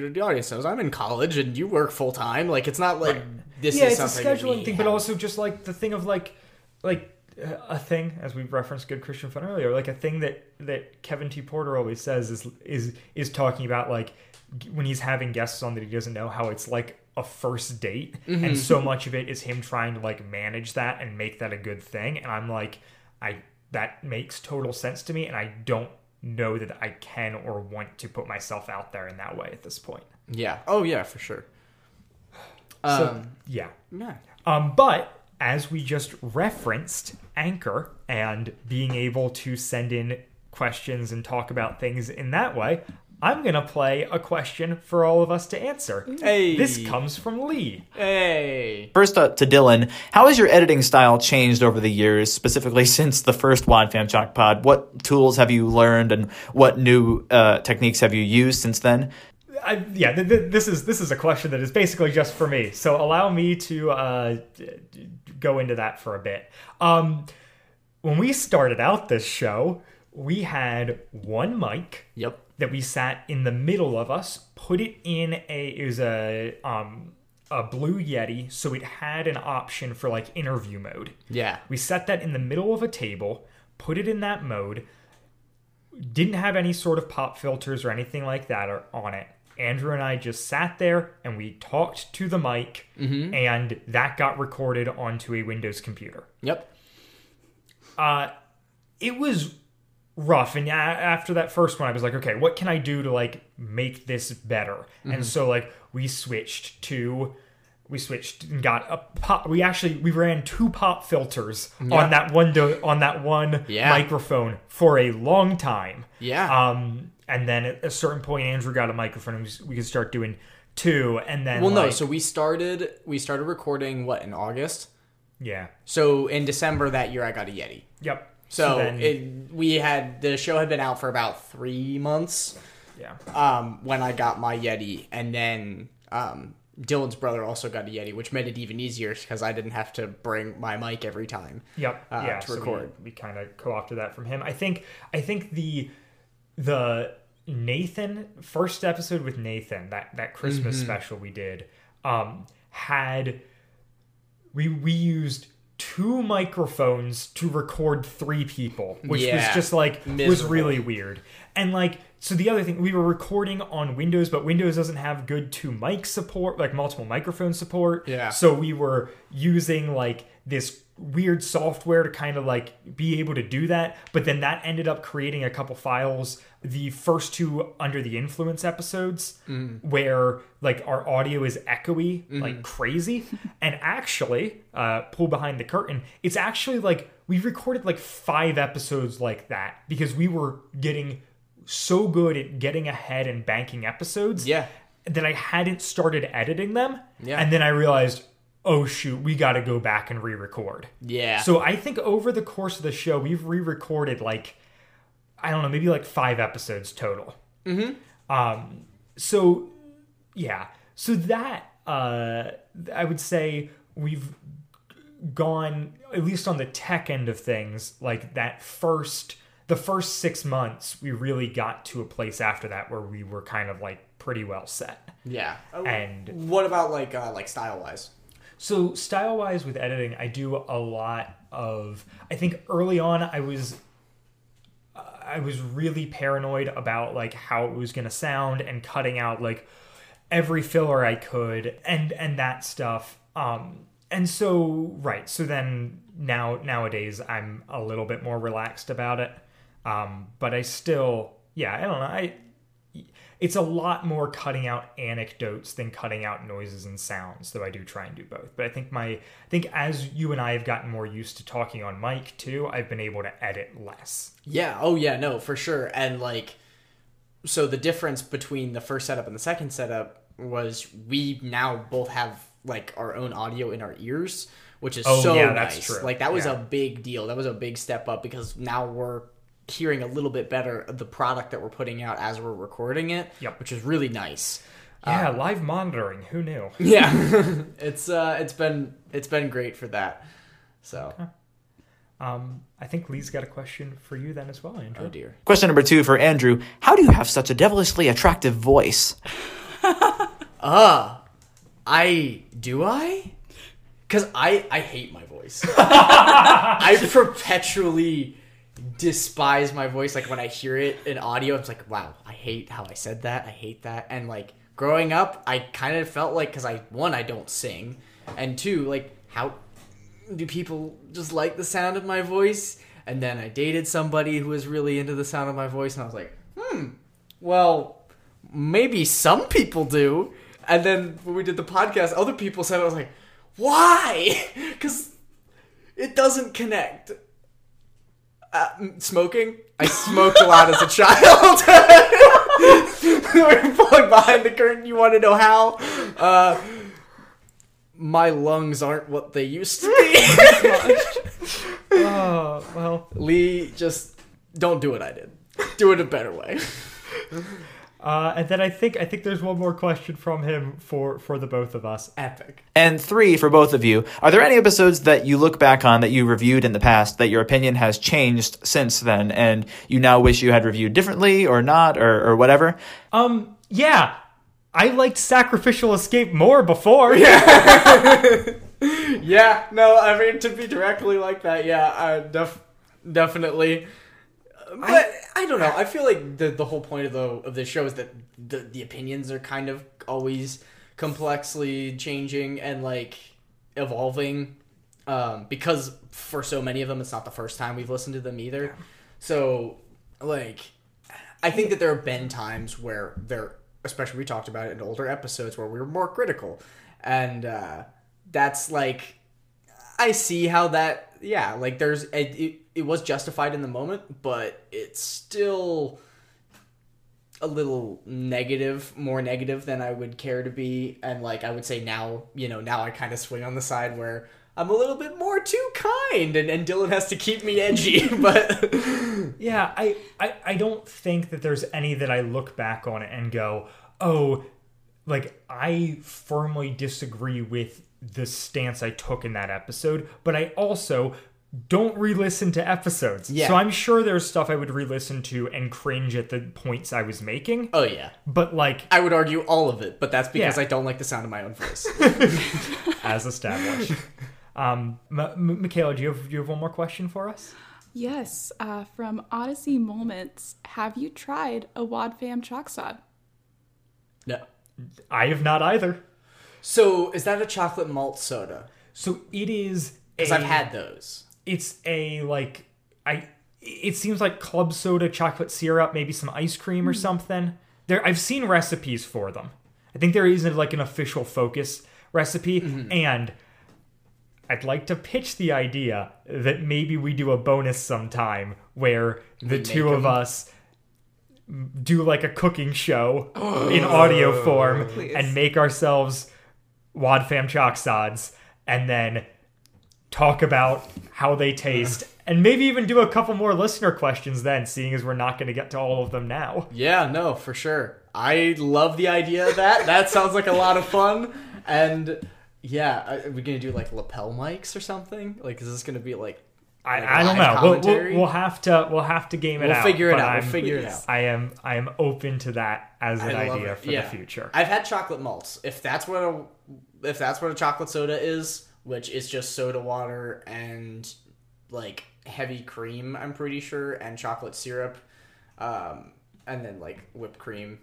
the, the audience knows I'm in college and you work full time. Like, it's not like this
yeah
is
it's a
something that
scheduling thing but also just like the thing of like like uh, a thing as we referenced good christian fun earlier like a thing that that kevin t. Porter always says is is is talking about like when he's having guests on that he doesn't know how it's like a first date.
Mm-hmm.
and so much of it is him trying to like manage that and make that a good thing. And i'm like i that makes total sense to me and i don't know that i can or want to put myself out there in that way at this point
yeah. Oh yeah, for sure.
so
Um,
yeah
yeah.
Um, but as we just referenced Anchor and being able to send in questions and talk about things in that way, I'm going to play a question for all of us to answer.
Hey.
This comes from Lee.
Hey.
First up to Dylan, how has your editing style changed over the years, specifically since the first Wad Fam Chalk Pod? What tools have you learned and what new uh, techniques have you used since then?
I, yeah, th- th- this is this is a question that is basically just for me. So allow me to uh, d- d- go into that for a bit. Um, when we started out this show, we had one mic.
Yep.
that we sat in the middle of us, put it in a it was a um a blue Yeti, so it had an option for like interview mode.
Yeah.
We set that in the middle of a table, put it in that mode, didn't have any sort of pop filters or anything like that on it. Andrew and I just sat there and we talked to the mic, and that got recorded onto a Windows computer
Yep.
uh it was rough and a- after that first one i was like okay what can i do to like make this better and so like we switched to we switched and got a pop we actually we ran two pop filters on that one do- on that one
Yeah.
microphone for a long time
Yeah.
um and then at a certain point andrew got a microphone and we could start doing two and then
well, no. So we started we started recording what in August.
yeah
So in December that year, I got a Yeti.
yep
So,
then
it, we had the show had been out for about three months
yeah
um, when I got my Yeti, and then um, Dylan's brother also got a Yeti, which made it even easier because I didn't have to bring my mic every time.
Yep.
uh,
yeah.
to
so we- we, kind of co-opted that from him. I think. I think the the Nathan first episode with Nathan that that Christmas
Mm-hmm.
special we did um, had we we used two microphones to record three people, which was just like was really weird. And like so the other thing we were recording on Windows, but Windows doesn't have good two mic support, like multiple microphone support.
Yeah.
So we were using like this weird software to kind of like be able to do that, but then that ended up creating a couple files. The first two under the influence episodes where like our audio is echoey like crazy. and actually, uh pull behind the curtain, it's actually like we recorded like five episodes like that because we were getting so good at getting ahead and banking episodes
Yeah.
that I hadn't started editing them.
Yeah.
And then I realized, oh shoot, we got to go back and re-record.
Yeah.
So I think over the course of the show, we've re-recorded like I don't know, maybe like five episodes total. Mm-hmm. Um. So yeah. So that uh, I would say we've gone at least on the tech end of things like that first the first six months we really got to a place after that where we were kind of like pretty well set
Yeah.
And-
what about like uh, like style wise?
so style wise with editing i do a lot of i think early on i was i was really paranoid about like how it was going to sound and cutting out like every filler i could and and that stuff um and so right so then now nowadays i'm a little bit more relaxed about it um but i still yeah i don't know i it's a lot more cutting out anecdotes than cutting out noises and sounds though i do try and do both but i think my i think as you and i have gotten more used to talking on mic too i've been able to edit less
Yeah. Oh yeah. No, for sure. And like, so the difference between the first setup and the second setup was we now both have like our own audio in our ears, which is
Oh,
so
yeah, that's
nice.
true.
Like that was
Yeah.
a big deal. That was a big step up because now we're hearing a little bit better the product that we're putting out as we're recording it.
Yep.
Which is really nice.
yeah live monitoring who knew
Yeah. it's uh it's been it's been great for that. So
um i think lee's got a question for you then as well andrew
oh dear.
Question number two for Andrew How do you have such a devilishly attractive voice?
Uh I do I? Cuz I I hate my voice. I perpetually despise my voice like when I hear it in audio it's like wow, I hate how I said that. I hate that. And like growing up, I kind of felt like cuz I one I don't sing and two like how do people just like the sound of my voice? And then I dated somebody who was really into the sound of my voice and I was like, "Hmm, well, maybe some people do. And then when we did the podcast, other people said, I was like, why? Because it doesn't connect. Uh, smoking? I smoked a lot as a child. We're pulling behind the curtain. You want to know how? Uh, my lungs aren't what they used to be.
oh well
Lee, just don't do what I did. Do it a better way.
Uh and then i think i think there's one more question from him for for the both of us
Epic.
And three for both of you. Are there any episodes that you look back on that you reviewed in the past that your opinion has changed since then and you now wish you had reviewed differently or not or, or whatever?
um yeah i liked sacrificial escape more before
Yeah, yeah. no, I mean to be directly like that, yeah, uh, def- definitely. But I, don't know. I feel like the the whole point of the of this show is that the the opinions are kind of always complexly changing and like evolving. Um, because for so many of them, it's not the first time we've listened to them either. So, like, I think that there have been times where there, especially we talked about it in older episodes, where we were more critical, and uh, that's like, I see how that, yeah, like there's it, it, it was justified in the moment, but it's still a little negative, more negative than I would care to be, and like I would say now, you know, now I kind of swing on the side where. I'm a little bit more too kind, and, and Dylan has to keep me edgy, but
Yeah, I, I I don't think that there's any that I look back on it and go, oh, like I firmly disagree with the stance I took in that episode, but I also don't re-listen to episodes.
Yeah.
So I'm sure there's stuff I would re-listen to and cringe at the points I was making.
oh yeah,
But like
I would argue all of it, but that's because
Yeah.
I don't like the sound of my own voice.
as established. um, M- M- Michaela, do you have do you have one more question for us?
Yes, uh, from Odyssey Moments. Have you tried a Wad Fam chalk sod?
no.
I have not either.
So is that a chocolate malt soda?
So it is
Because
a-
I've had those.
It's a like I it seems like club soda, chocolate syrup, maybe some ice cream or something. There I've seen recipes for them. I think there isn't like an official focus recipe and I'd like to pitch the idea that maybe we do a bonus sometime where the two of us do like a cooking show in audio form
Please.
and make ourselves Wad Fam Chalk Sods and then talk about how they taste and maybe even do a couple more listener questions then seeing as we're not going to get to all of them now
Yeah, no, for sure. I love the idea of that. That sounds like a lot of fun. And yeah, are we gonna do like lapel mics or something? Like, is this gonna be like?
I,
like
I don't know. We'll, we'll, we'll have to we'll have to game it out.
We'll
out.
figure it out. We'll
I'm-
figure it out.
I am I am open to that as an idea
it.
for
Yeah.
the future.
I've had chocolate malts. If that's what a if that's what a chocolate soda is, which is just soda water and like heavy cream, I'm pretty sure, and chocolate syrup, um, and then like whipped cream.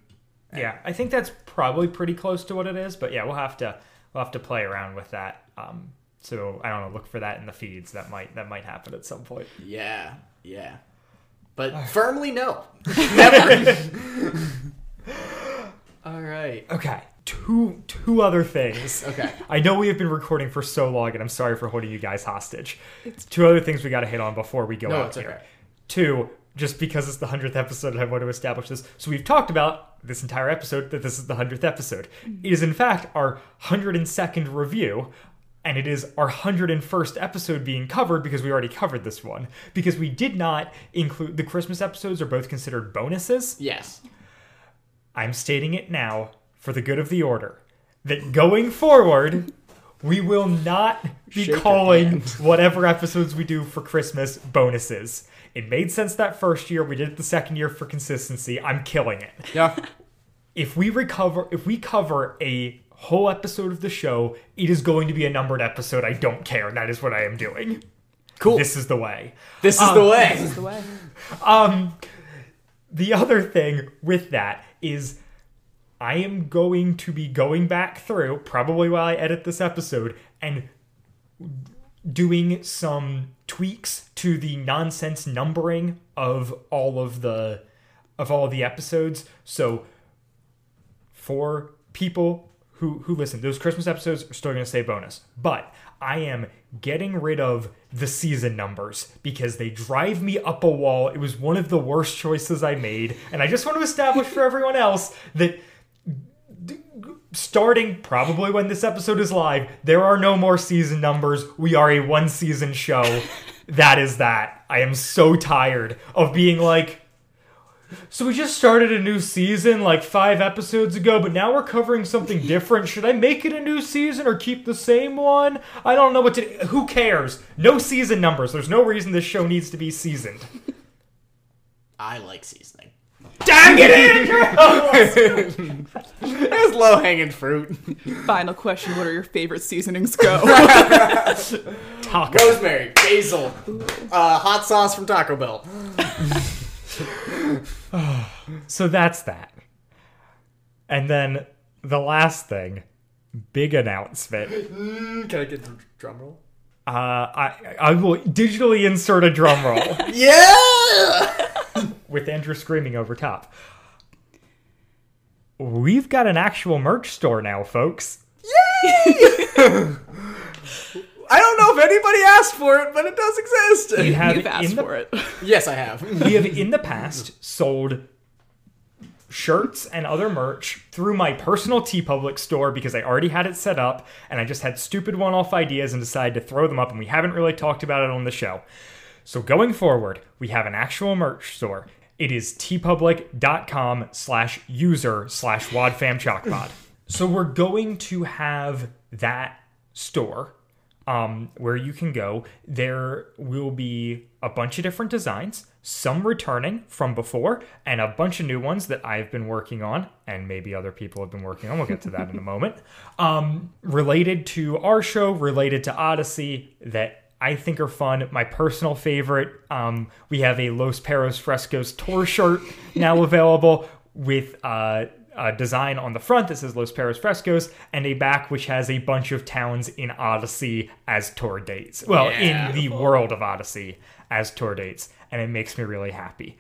yeah, I think that's probably pretty close to what it is. But yeah, we'll have to we'll have to play around with that. Um, so I don't know. Look for that in the feeds. That might that might happen at some point.
Yeah, yeah. But firmly no. Never. All right.
Okay, two two other things.
Okay.
I know we have been recording for so long, and I'm sorry for holding you guys hostage. two other things we got to hit on before we go
No,
out
it's
here.
okay.
Two, just because it's the hundredth episode, I want to establish this. So we've talked about this entire episode that this is the hundredth episode. Mm-hmm. It is in fact our hundred and second review. And it is our 101st episode being covered because we already covered this one. Because we did not include the Christmas episodes, are both considered bonuses.
Yes.
I'm stating it now for the good of the order that going forward, we will not be
Shake
calling whatever episodes we do for Christmas bonuses. It made sense that first year. We did it the second year for consistency. I'm killing it.
Yeah.
If we recover, if we cover a whole episode of the show, it is going to be a numbered episode. I don't care. That is what I am doing.
Cool.
This is the way.
This is the way.
This is the way.
Um, the other thing with that is I am going to be going back through, probably while I edit this episode, and doing some tweaks to the nonsense numbering of all of the of all of the episodes. So for people who who listen, those Christmas episodes are still going to say bonus, but I am getting rid of the season numbers because they drive me up a wall. It was one of the worst choices I made, and I just want to establish for everyone else that starting probably when this episode is live, there are no more season numbers. We are a one season show. that is that. I am so tired of being like so we just started a new season like five episodes ago, but now we're covering something different. Should I make it a new season or keep the same one? I don't know what to. Who cares? No season numbers. There's no reason this show needs to be seasoned.
I like seasoning.
Dang it, Andrew!
It's low hanging fruit.
Final question: What are your favorite seasonings? Go.
Taco.
Rosemary, basil, uh, hot sauce from Taco Bell.
So that's that. And then the last thing, big announcement.
Mm, Can I get the drum roll?
Uh, I I will digitally insert a drum roll
Yeah!
With Andrew screaming over top. We've got an actual merch store now, folks. Yay!
I don't know if anybody asked for it, but it does exist.
We have
You've asked
the,
for it.
yes, I have.
we have in the past sold shirts and other merch through my personal TeePublic store because I already had it set up and I just had stupid one off ideas and decided to throw them up and we haven't really talked about it on the show. So going forward, we have an actual merch store. It is teepublic.com slash user slash wadfamchalkpod. So we're going to have that store um, where you can go. There will be a bunch of different designs, some returning from before, and a bunch of new ones that I've been working on, and maybe other people have been working on. We'll get to that in a moment. Um, related to our show, related to Odyssey, that I think are fun. My personal favorite, um, we have a Los Perros Frescos tour shirt now available with uh, a design on the front that says Los Perros Frescos and a back which has a bunch of towns in Odyssey as tour dates. Well, in the world of Odyssey as tour dates, and it makes me really happy.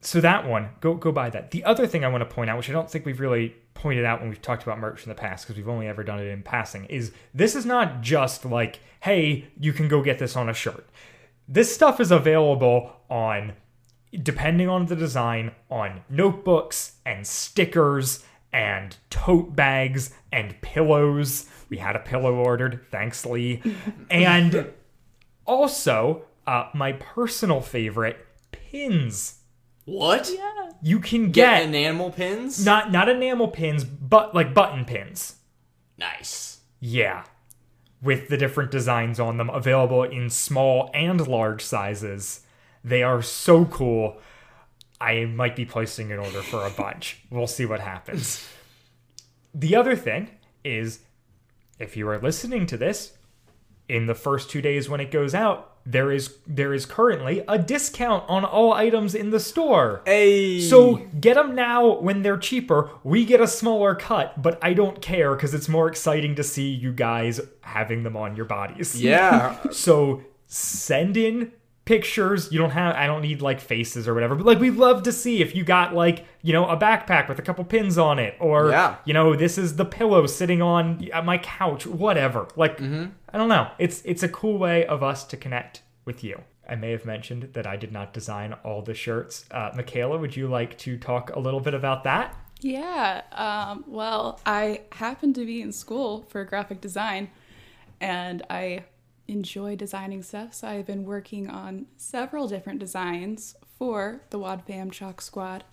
So that one, go go buy that. The other thing I want to point out, which I don't think we've really pointed out when we've talked about merch in the past, because we've only ever done it in passing, is this is not just like, hey, you can go get this on a shirt. This stuff is available on, depending on the design, on notebooks and stickers and tote bags and pillows. We had a pillow ordered, thanks Lee. and also, uh, my personal favorite, pins
What?
Yeah.
You can
Get
get
enamel pins?
not not enamel pins, but like button pins.
Nice.
Yeah. With the different designs on them available in small and large sizes. They are so cool. I might be placing an order for a bunch. We'll see what happens. The other thing is if you are listening to this in the first 2 days when it goes out, there is there is currently a discount on all items in the store.
Hey.
So get them now when they're cheaper. We get a smaller cut, but I don't care because it's more exciting to see you guys having them on your bodies.
yeah.
So send in pictures. You don't have. I don't need like faces or whatever. But like we'd love to see if you got like you know a backpack with a couple pins on it, or
Yeah.
you know this is the pillow sitting on my couch. Whatever. Like I don't know. It's it's a cool way of us to connect with you. I may have mentioned that I did not design all the shirts. Uh, Michaela, would you like to talk a little bit about that?
Yeah. Um, well, I happened to be in school for graphic design and I enjoy designing stuff. So I've been working on several different designs for the Wad Fam Chalk Squad.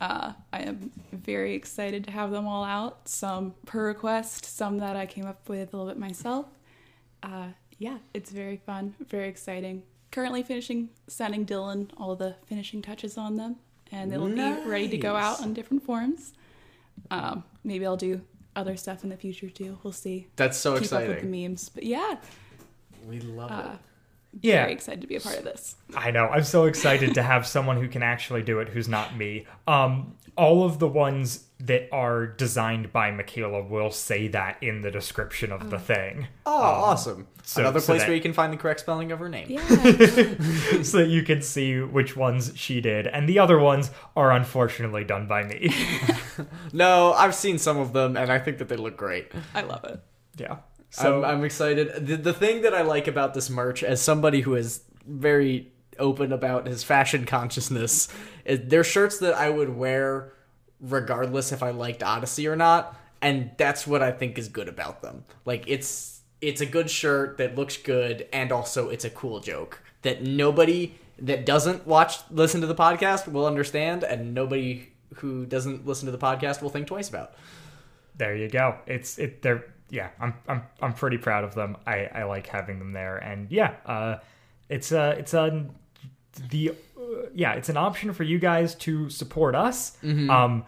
Uh, I am very excited to have them all out. Some per request, some that I came up with a little bit myself. Uh, yeah, it's very fun, very exciting. Currently finishing sending Dylan all the finishing touches on them, and they'll be ready to go out
Nice.
on different forms. Um, maybe I'll do other stuff in the future too. We'll see.
That's so
Keep up with the memes, but yeah,
We love
uh,
it.
Yeah.
very excited to be a part of this.
I know. I'm so excited to have someone who can actually do it who's not me. Um, all of the ones that are designed by Michaela will say that in the description of the thing.
Oh, awesome.
so-
Another
so
place
that-
where you can find the correct spelling of her name.
Yeah,
so that you can see which ones she did. And the other ones are unfortunately done by me.
No, I've seen some of them, and I think that they look great.
I love it.
yeah. So
I'm, I'm excited. The, the thing that I like about this merch, as somebody who is very open about his fashion consciousness, is they're shirts that I would wear regardless if I liked Odyssey or not, and that's what I think is good about them. Like it's it's a good shirt that looks good, and also it's a cool joke that nobody that doesn't watch listen to the podcast will understand, and nobody who doesn't listen to the podcast will think twice about.
there you go. It's it they're yeah, I'm I'm I'm pretty proud of them. I I like having them there. And yeah, uh it's a it's a the uh, yeah, it's an option for you guys to support us. Um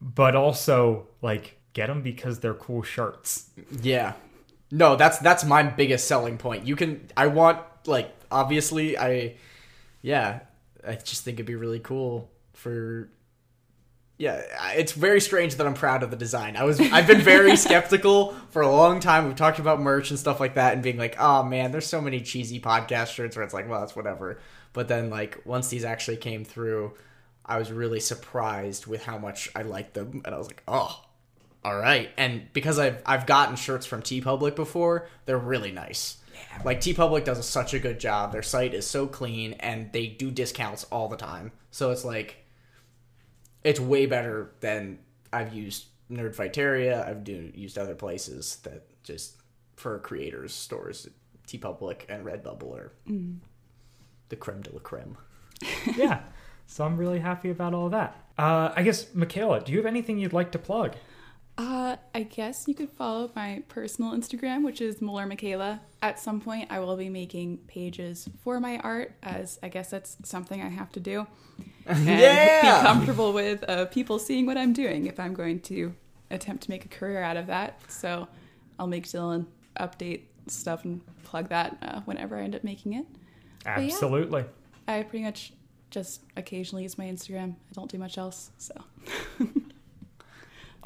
but also like get them because they're cool shirts.
Yeah. No, that's that's my biggest selling point. You can I want like obviously I yeah, I just think it'd be really cool for yeah, it's very strange that I'm proud of the design. I was I've been very skeptical for a long time. We've talked about merch and stuff like that and being like, "Oh man, there's so many cheesy podcast shirts where it's like, well, that's whatever." But then like once these actually came through, I was really surprised with how much I liked them and I was like, "Oh, all right. And because I've I've gotten shirts from TeePublic before, they're really nice. Yeah. Like TeePublic does such a good job. Their site is so clean and they do discounts all the time. So it's like it's way better than I've used Nerdfighteria. I've do, used other places that just for creators stores. TeePublic and Redbubble are the creme de la creme.
yeah. So I'm really happy about all that. Uh, I guess, Michaela, do you have anything you'd like to plug?
Uh, I guess you could follow my personal Instagram, which is Muller Michaela. At some point, I will be making pages for my art, as I guess that's something I have to do. And
Yeah!
be comfortable with uh, people seeing what I'm doing if I'm going to attempt to make a career out of that. So I'll make Dylan update stuff and plug that uh, whenever I end up making it. yeah.
Absolutely.
I pretty much just occasionally use my Instagram. I don't do much else, so.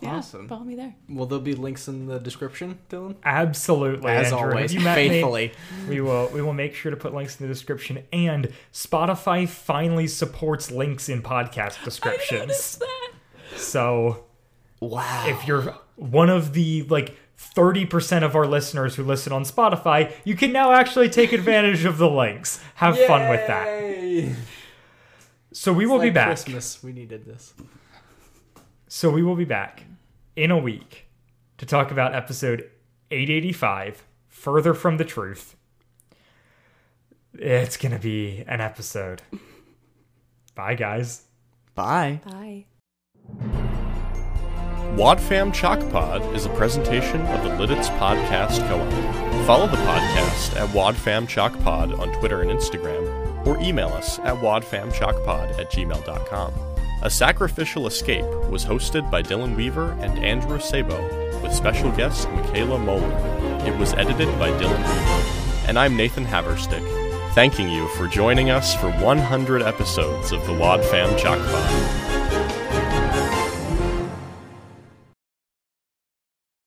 yeah,
Awesome.
Follow me there.
Will there be links in the description, Dylan?
Absolutely.
As
Andrew.
always,
Have you met me?
faithfully.
We will we will make sure to put links in the description and Spotify finally supports links in podcast descriptions.
that.
So
Wow.
if you're one of the like 30% of our listeners who listen on Spotify, you can now actually take advantage of the links. Have fun with that. So we will be back.
Christmas. We needed this.
So we will be back in a week to talk about episode 885, Further from the Truth. It's going to be an episode. Bye, guys.
Bye.
Bye.
Wadfam Chalk Pod is a presentation of the Lidditz Podcast Co-op. Follow the podcast at Wadfam Chalk Pod on Twitter and Instagram, or email us at wadfamchalkpod at gmail.com. A Sacrificial Escape was hosted by Dylan Weaver and Andrew Sabo, with special guest Michaela Moeller. It was edited by Dylan Weaver. And I'm Nathan Haverstick, thanking you for joining us for 100 episodes of the Wadfam Chalk Pod.